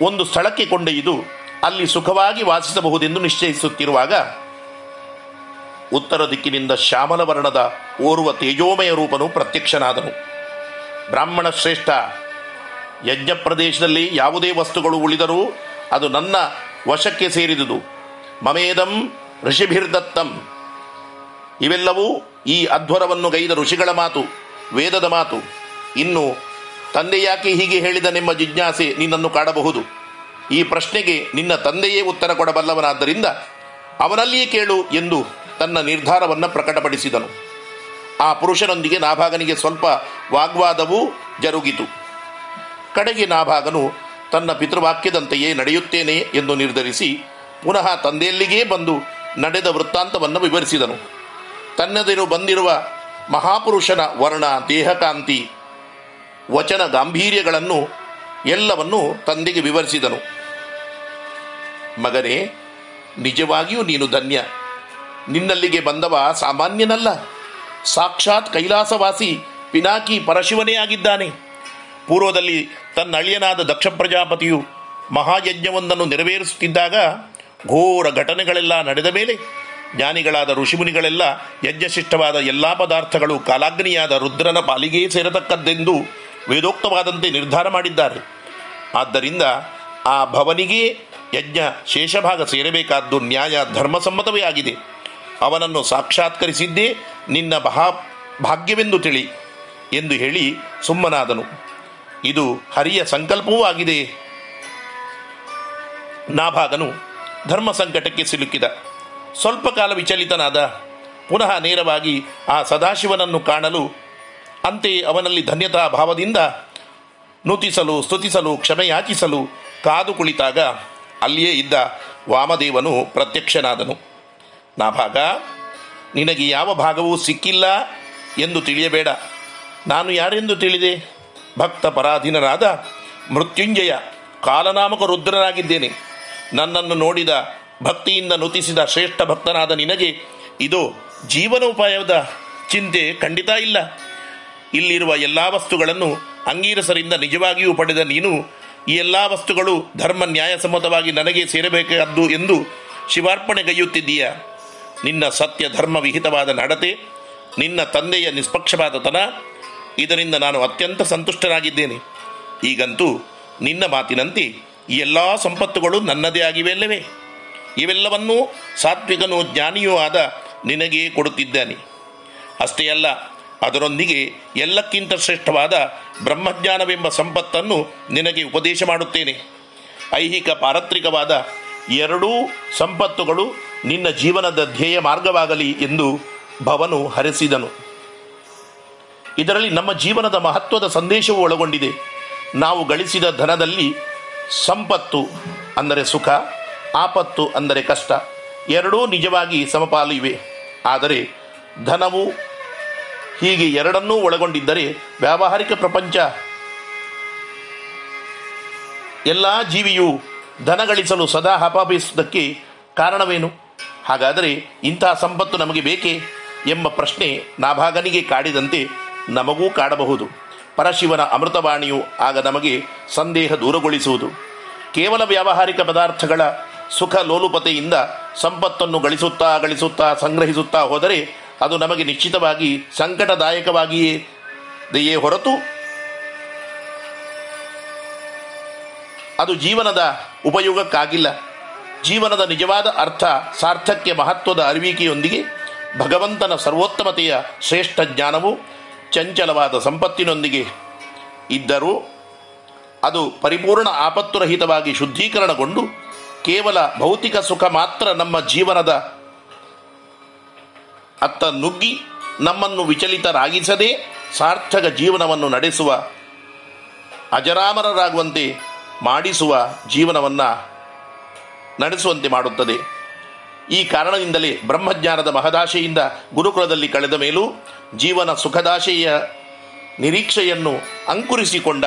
ಒಂದು ಸ್ಥಳಕ್ಕೆ ಕೊಂಡೊಯ್ದು ಅಲ್ಲಿ ಸುಖವಾಗಿ ವಾಸಿಸಬಹುದೆಂದು ನಿಶ್ಚಯಿಸುತ್ತಿರುವಾಗ ಉತ್ತರ ದಿಕ್ಕಿನಿಂದ ಶ್ಯಾಮಲ ವರ್ಣದ ಓರ್ವ ತೇಜೋಮಯ ರೂಪನು ಪ್ರತ್ಯಕ್ಷನಾದನು. ಬ್ರಾಹ್ಮಣ ಶ್ರೇಷ್ಠ, ಯಜ್ಞ ಪ್ರದೇಶದಲ್ಲಿ ಯಾವುದೇ ವಸ್ತುಗಳು ಉಳಿದರೂ ಅದು ನನ್ನ ವಶಕ್ಕೆ ಸೇರಿದುದು. ಮಮೇದಂ ಋಷಿಭಿರ್ದತ್ತಂ. ಇವೆಲ್ಲವೂ ಈ ಅಧ್ವರವನ್ನು ಗೈದ ಋಷಿಗಳ ಮಾತು, ವೇದದ ಮಾತು. ಇನ್ನು ತಂದೆ ಯಾಕೆ ಹೀಗೆ ಹೇಳಿದ ನಿಮ್ಮ ಜಿಜ್ಞಾಸೆ ನಿನ್ನನ್ನು ಕಾಡಬಹುದು. ಈ ಪ್ರಶ್ನೆಗೆ ನಿನ್ನ ತಂದೆಯೇ ಉತ್ತರ ಕೊಡಬಲ್ಲವನಾದ್ದರಿಂದ ಅವನಲ್ಲಿಯೇ ಕೇಳು ಎಂದು ತನ್ನ ನಿರ್ಧಾರವನ್ನು ಪ್ರಕಟಪಡಿಸಿದನು. ಆ ಪುರುಷನೊಂದಿಗೆ ನಾಭಾಗನಿಗೆ ಸ್ವಲ್ಪ ವಾಗ್ವಾದವೂ ಜರುಗಿತು. ಕಡೆಗೆ ನಾಭಾಗನು, ತನ್ನ ಪಿತೃವಾಕ್ಯದಂತೆಯೇ ನಡೆಯುತ್ತೇನೆ ಎಂದು ನಿರ್ಧರಿಸಿ ಪುನಃ ತಂದೆಯಲ್ಲಿಗೇ ಬಂದು ನಡೆದ ವೃತ್ತಾಂತವನ್ನು ವಿವರಿಸಿದನು. ತನ್ನದಿರು ಬಂದಿರುವ ಮಹಾಪುರುಷನ ವರ್ಣ ದೇಹಕಾಂತಿ ವಚನ ಗಾಂಭೀರ್ಯಗಳನ್ನು ಎಲ್ಲವನ್ನು ತಂದೆಗೆ ವಿವರಿಸಿದನು. ಮಗನೇ, ನಿಜವಾಗಿಯೂ ನೀನು ಧನ್ಯ. ನಿನ್ನಲ್ಲಿಗೆ ಬಂದವ ಸಾಮಾನ್ಯನಲ್ಲ. ಸಾಕ್ಷಾತ್ ಕೈಲಾಸವಾಸಿ ಪಿನಾಕಿ ಪರಶಿವನೇ ಆಗಿದ್ದಾನೆ. ಪೂರ್ವದಲ್ಲಿ ತನ್ನ ಅಳಿಯನಾದ ದಕ್ಷ ಪ್ರಜಾಪತಿಯು ಮಹಾಯಜ್ಞವೊಂದನ್ನು ನೆರವೇರಿಸುತ್ತಿದ್ದಾಗ ಘೋರ ಘಟನೆಗಳೆಲ್ಲ ನಡೆದ ಮೇಲೆ ಜ್ಞಾನಿಗಳಾದ ಋಷಿಮುನಿಗಳೆಲ್ಲ ಯಜ್ಞಶಿಷ್ಟವಾದ ಎಲ್ಲ ಪದಾರ್ಥಗಳು ಕಾಲಾಗ್ನಿಯಾದ ರುದ್ರನ ಪಾಲಿಗೆ ಸೇರತಕ್ಕದ್ದೆಂದು ವೇದೋಕ್ತವಾದಂತೆ ನಿರ್ಧಾರ ಮಾಡಿದ್ದಾರೆ. ಆದ್ದರಿಂದ ಆ ಭವನಿಗೆ ಯಜ್ಞ ಶೇಷಭಾಗ ಸೇರಬೇಕಾದ್ದು ನ್ಯಾಯ ಧರ್ಮಸಮ್ಮತವೇ ಆಗಿದೆ. ಅವನನ್ನು ಸಾಕ್ಷಾತ್ಕರಿಸಿದ್ದೇ ನಿನ್ನ ಮಹಾ ಭಾಗ್ಯವೆಂದು ತಿಳಿ ಎಂದು ಹೇಳಿ ಸುಮ್ಮನಾದನು. ಇದು ಹರಿಯ ಸಂಕಲ್ಪವೂ ಆಗಿದೆ. ನಾಭಾಗನು ಧರ್ಮ ಸಂಕಟಕ್ಕೆ ಸಿಲುಕಿದ. ಸ್ವಲ್ಪ ಕಾಲ ವಿಚಲಿತನಾದ, ಪುನಃ ನೇರವಾಗಿ ಆ ಸದಾಶಿವನನ್ನು ಕಾಣಲು ಅಂತೆಯೇ ಅವನಲ್ಲಿ ಧನ್ಯತಾ ಭಾವದಿಂದ ನುತಿಸಲು, ಸ್ತುತಿಸಲು, ಕ್ಷಮೆಯಾಚಿಸಲು ಕಾದು ಕುಳಿತಾಗ ಅಲ್ಲಿಯೇ ಇದ್ದ ವಾಮದೇವನು ಪ್ರತ್ಯಕ್ಷನಾದನು. ನಾ ಭಾಗ ನಿನಗೆ ಯಾವ ಭಾಗವೂ ಸಿಕ್ಕಿಲ್ಲ ಎಂದು ತಿಳಿಯಬೇಡ. ನಾನು ಯಾರೆಂದು ತಿಳಿದೆ? ಭಕ್ತ ಪರಾಧೀನರಾದ ಮೃತ್ಯುಂಜಯ ಕಾಲನಾಮಕ ರುದ್ರನಾಗಿದ್ದೇನೆ ನನ್ನನ್ನು ನೋಡಿದ ಭಕ್ತಿಯಿಂದ ನುತಿಸಿದ ಶ್ರೇಷ್ಠ ಭಕ್ತನಾದ ನಿನಗೆ ಇದು ಜೀವನೋಪಾಯದ ಚಿಂತೆ ಖಂಡಿತ ಇಲ್ಲ. ಇಲ್ಲಿರುವ ಎಲ್ಲ ವಸ್ತುಗಳನ್ನು ಅಂಗೀರಸರಿಂದ ನಿಜವಾಗಿಯೂ ಪಡೆದ ನೀನು, ಈ ಎಲ್ಲ ವಸ್ತುಗಳು ಧರ್ಮ ನ್ಯಾಯಸಮ್ಮತವಾಗಿ ನನಗೆ ಸೇರಬೇಕಾದ್ದು ಎಂದು ಶಿವಾರ್ಪಣೆಗೈಯುತ್ತಿದ್ದೀಯ ನಿನ್ನ ಸತ್ಯ ಧರ್ಮ ವಿಹಿತವಾದ ನಡತೆ, ನಿನ್ನ ತಂದೆಯ ನಿಷ್ಪಕ್ಷಪಾತತನ ಇದರಿಂದ ನಾನು ಅತ್ಯಂತ ಸಂತುಷ್ಟನಾಗಿದ್ದೇನೆ. ಈಗಂತೂ ನಿನ್ನ ಮಾತಿನಂತೆ ಈ ಎಲ್ಲ ಸಂಪತ್ತುಗಳು ನನ್ನದೇ ಆಗಿವೆಲ್ಲವೆ? ಇವೆಲ್ಲವನ್ನೂ ಸಾತ್ವಿಕನೂ ಜ್ಞಾನಿಯೂ ಆದ ನಿನಗೇ ಕೊಡುತ್ತಿದ್ದಾನೆ. ಅಷ್ಟೇ ಅಲ್ಲ ಅದರೊಂದಿಗೆ ಎಲ್ಲಕ್ಕಿಂತ ಶ್ರೇಷ್ಠವಾದ ಬ್ರಹ್ಮಜ್ಞಾನವೆಂಬ ಸಂಪತ್ತನ್ನು ನಿನಗೆ ಉಪದೇಶ ಮಾಡುತ್ತೇನೆ. ಐಹಿಕ ಪಾರತ್ರಿಕವಾದ ಎರಡೂ ಸಂಪತ್ತುಗಳು ನಿನ್ನ ಜೀವನದ ಧ್ಯೇಯ ಮಾರ್ಗವಾಗಲಿ ಎಂದು ಭವನು ಹರಿಸಿದನು. ಇದರಲ್ಲಿ ನಮ್ಮ ಜೀವನದ ಮಹತ್ವದ ಸಂದೇಶವು ಒಳಗೊಂಡಿದೆ. ನಾವು ಗಳಿಸಿದ ಧನದಲ್ಲಿ ಸಂಪತ್ತು ಅಂದರೆ ಸುಖ, ಆಪತ್ತು ಅಂದರೆ ಕಷ್ಟ, ಎರಡೂ ನಿಜವಾಗಿ ಸಮಪಾಲು ಇವೆ. ಆದರೆ ಧನವು ಹೀಗೆ ಎರಡನ್ನೂ ಒಳಗೊಂಡಿದ್ದರೆ ವ್ಯಾವಹಾರಿಕ ಪ್ರಪಂಚ, ಎಲ್ಲ ಜೀವಿಯು ಧನ ಗಳಿಸಲು ಸದಾ ಹಪಾಪಿಸುವುದಕ್ಕೆ ಕಾರಣವೇನು? ಹಾಗಾದರೆ ಇಂತಹ ಸಂಪತ್ತು ನಮಗೆ ಬೇಕೇ ಎಂಬ ಪ್ರಶ್ನೆ ನಾಭಾಗನಿಗೆ ಕಾಡಿದಂತೆ ನಮಗೂ ಕಾಡಬಹುದು. ಪರಶಿವನ ಅಮೃತವಾಣಿಯು ಆಗ ನಮಗೆ ಸಂದೇಹ ದೂರಗೊಳಿಸುವುದು. ಕೇವಲ ವ್ಯಾವಹಾರಿಕ ಪದಾರ್ಥಗಳ ಸುಖ ಲೋಲುಪತೆಯಿಂದ ಸಂಪತ್ತನ್ನು ಗಳಿಸುತ್ತಾ ಗಳಿಸುತ್ತಾ ಸಂಗ್ರಹಿಸುತ್ತಾ ಹೋದರೆ ಅದು ನಮಗೆ ನಿಶ್ಚಿತವಾಗಿ ಸಂಕಟದಾಯಕವಾಗಿಯೇ ದೆಯೇ ಹೊರತು ಅದು ಜೀವನದ ಉಪಯೋಗಕ್ಕಾಗಿಲ್ಲ. ಜೀವನದ ನಿಜವಾದ ಅರ್ಥ, ಸಾರ್ಥಕ್ಯ, ಮಹತ್ವದ ಅರಿವಿಕೆಯೊಂದಿಗೆ ಭಗವಂತನ ಸರ್ವೋತ್ತಮತೆಯ ಶ್ರೇಷ್ಠ ಜ್ಞಾನವು ಚಂಚಲವಾದ ಸಂಪತ್ತಿನೊಂದಿಗೆ ಇದ್ದರೂ ಅದು ಪರಿಪೂರ್ಣ ಆಪತ್ತುರಹಿತವಾಗಿ ಶುದ್ಧೀಕರಣಗೊಂಡು ಕೇವಲ ಭೌತಿಕ ಸುಖ ಮಾತ್ರ ನಮ್ಮ ಜೀವನದ ಅತ್ತ ನುಗ್ಗಿ ನಮ್ಮನ್ನು ವಿಚಲಿತರಾಗಿಸದೆ ಸಾರ್ಥಕ ಜೀವನವನ್ನು ನಡೆಸುವ, ಅಜರಾಮರರಾಗುವಂತೆ ಮಾಡಿಸುವ ಜೀವನವನ್ನು ನಡೆಸುವಂತೆ ಮಾಡುತ್ತದೆ. ಈ ಕಾರಣದಿಂದಲೇ ಬ್ರಹ್ಮಜ್ಞಾನದ ಮಹದಾಶೆಯಿಂದ ಗುರುಕುಲದಲ್ಲಿ ಕಳೆದ ಮೇಲೂ ಜೀವನ ಸುಖದಾಶೆಯ ನಿರೀಕ್ಷೆಯನ್ನು ಅಂಕುರಿಸಿಕೊಂಡ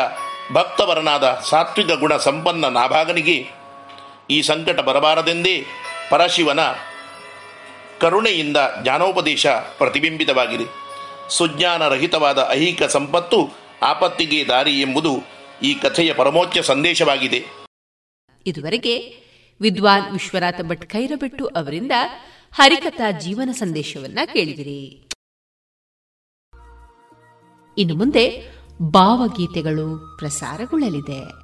ಭಕ್ತವರನಾದ ಸಾತ್ವಿಕ ಗುಣ ಸಂಪನ್ನ ನಾಭಾಗನಿಗೆ ಈ ಸಂಕಟ ಬರಬಾರದೆಂದೇ ಪರಶಿವನ ಕರುಣೆಯಿಂದ ಜ್ಞಾನೋಪದೇಶ ಪ್ರತಿಬಿಂಬಿತವಾಗಿದೆ. ಸುಜ್ಞಾನರಹಿತವಾದ ಐಹಿಕ ಸಂಪತ್ತು ಆಪತ್ತಿಗೆ ದಾರಿ ಎಂಬುದು ಈ ಕಥೆಯ ಪರಮೋಚ್ಚ ಸಂದೇಶವಾಗಿದೆ. ಇದುವರೆಗೆ ವಿದ್ವಾನ್ ವಿಶ್ವನಾಥ ಭಟ್ ಖೈರಬೆಟ್ಟು ಅವರಿಂದ ಹರಿಕಥಾ ಜೀವನ ಸಂದೇಶವನ್ನ ಕೇಳಿದಿರಿ. ಇನ್ನು ಮುಂದೆ ಭಾವಗೀತೆಗಳು ಪ್ರಸಾರಗೊಳ್ಳಲಿದೆ.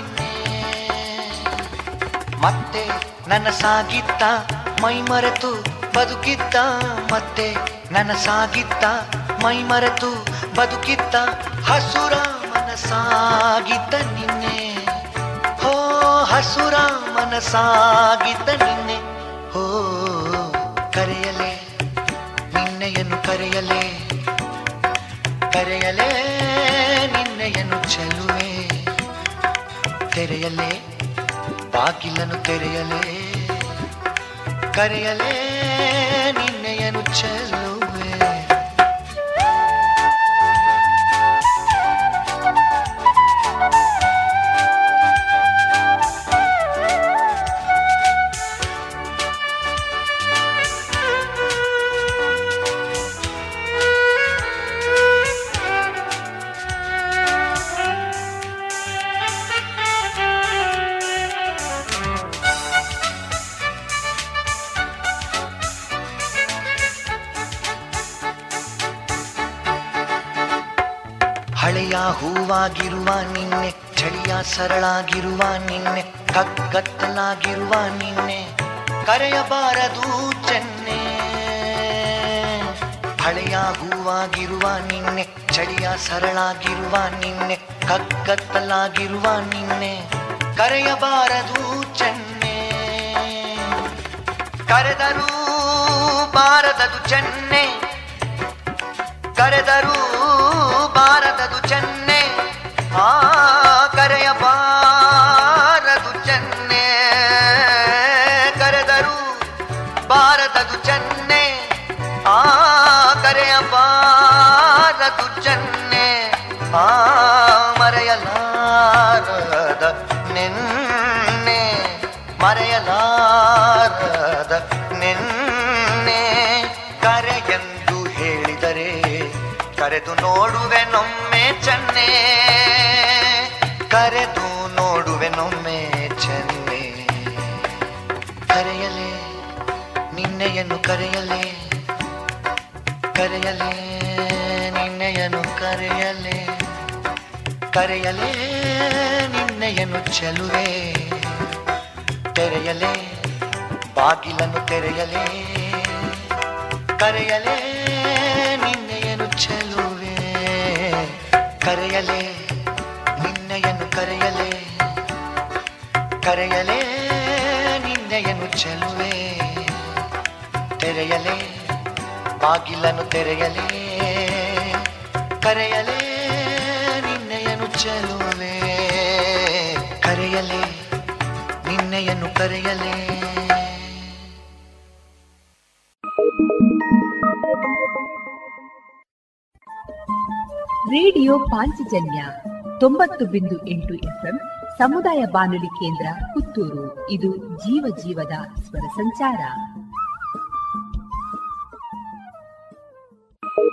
ನಿನ್ನೆ ಮತ್ತೆ ಸಾಗಿತ್ತ ಮೈ ಮರೆತು ಬದುಕಿತ್ತ. ಮತ್ತೆ ನನ್ನ ಸಾಗಿತ್ತ ಮೈ ಮರೆತು ಬದುಕಿತ್ತ. ಹಸುರ ಮನಸಾಗಿದ್ದ ನಿನ್ನೆ. ಹೋ, ಹಸುರ ಮನಸಾಗಿದ್ದ ನಿನ್ನೆ. ಹೋ, ಕರೆಯಲೆ, ನಿನ್ನೆಯನ್ನು ಕರೆಯಲೆ. ಕರೆಯಲೇ, ನಿನ್ನೆಯನ್ನು ಚೆಲುವೆ ತೆರೆಯಲೆ? ಬಾಗಿಲನ್ನು ತೆರೆಯಲೇ? ಕರೆಯಲೇ ನಿನ್ನೆಯನ್ನು ಚೆಲುವೆ ಚಳಿಯ ಸರಳಾಗಿರುವ ನಿನ್ನೆ ಕಗ್ಗತ್ತಲಾಗಿರುವ ನಿನ್ನೆ, ಕರೆಯಬಾರದು ಚೆನ್ನೆ. ಹಳೆಯ ಹೂವಾಗಿರುವ ನಿನ್ನೆ, ಚಳಿಯ ಸರಳಾಗಿರುವ ನಿನ್ನೆ ಕಗ್ಗತ್ತಲಾಗಿರುವ ನಿನ್ನೆ, ಕರೆಯಬಾರದು ಚೆನ್ನೆ. ಕರೆದರೂ ಬಾರದದು ಚೆನ್ನೆ. ಕರೆದರೂ ಬಾರದದು ಚೆನ್ನೆ. ಆ ಕರೆಯಬಾರದು ಬಾರದದು ಚೆನ್ನೆ. ಆ ಕರೆಯಬಾರದು ಚೆನ್ನೆ. ಆ ಮರೆಯಲಾರದ ನಿನ್ನೆ ಕರೆಯಲೇ ಕರೆಯಲೇ ನಿನ್ನೆಯನು ಕರೆಯಲೇ ಕರೆಯಲೇ ನಿನ್ನೆಯನು ಚೆಲುವೆ. ತೆರೆಯಲೇ ಬಾಗಿಲನ್ನು ತೆರೆಯಲೇ ಕರೆಯಲೇ ಬಾಗಿಲನ್ನು ತೆರೆಯಲೇ, ಕರೆಯಲೇ, ನಿನ್ನೆಯನ್ನು ಚೆಲುವೆ ಕರೆಯಲೇ, ನಿನ್ನೆಯನ್ನು ಕರೆಯಲೇ. ರೇಡಿಯೋ ಪಾಂಚಜನ್ಯ ತೊಂಬತ್ತು ಬಿಂದು ಎಂಟು ಎಫ್ಎಂ ಸಮುದಾಯ ಬಾನುಲಿ ಕೇಂದ್ರ ಪುತ್ತೂರು. ಇದು ಜೀವ ಜೀವದ ಸ್ವರ ಸಂಚಾರ.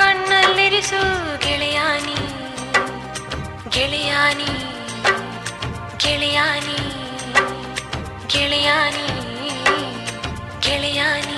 ಕಣ್ಣಲ್ಲಿರಿಸು ಗೆಳೆಯಾನಿ ಗೆಳೆಯಾನಿ ಗೆಳೆಯಾನಿ ಗೆಳೆಯಾನಿ ಗೆಳೆಯಾನಿ.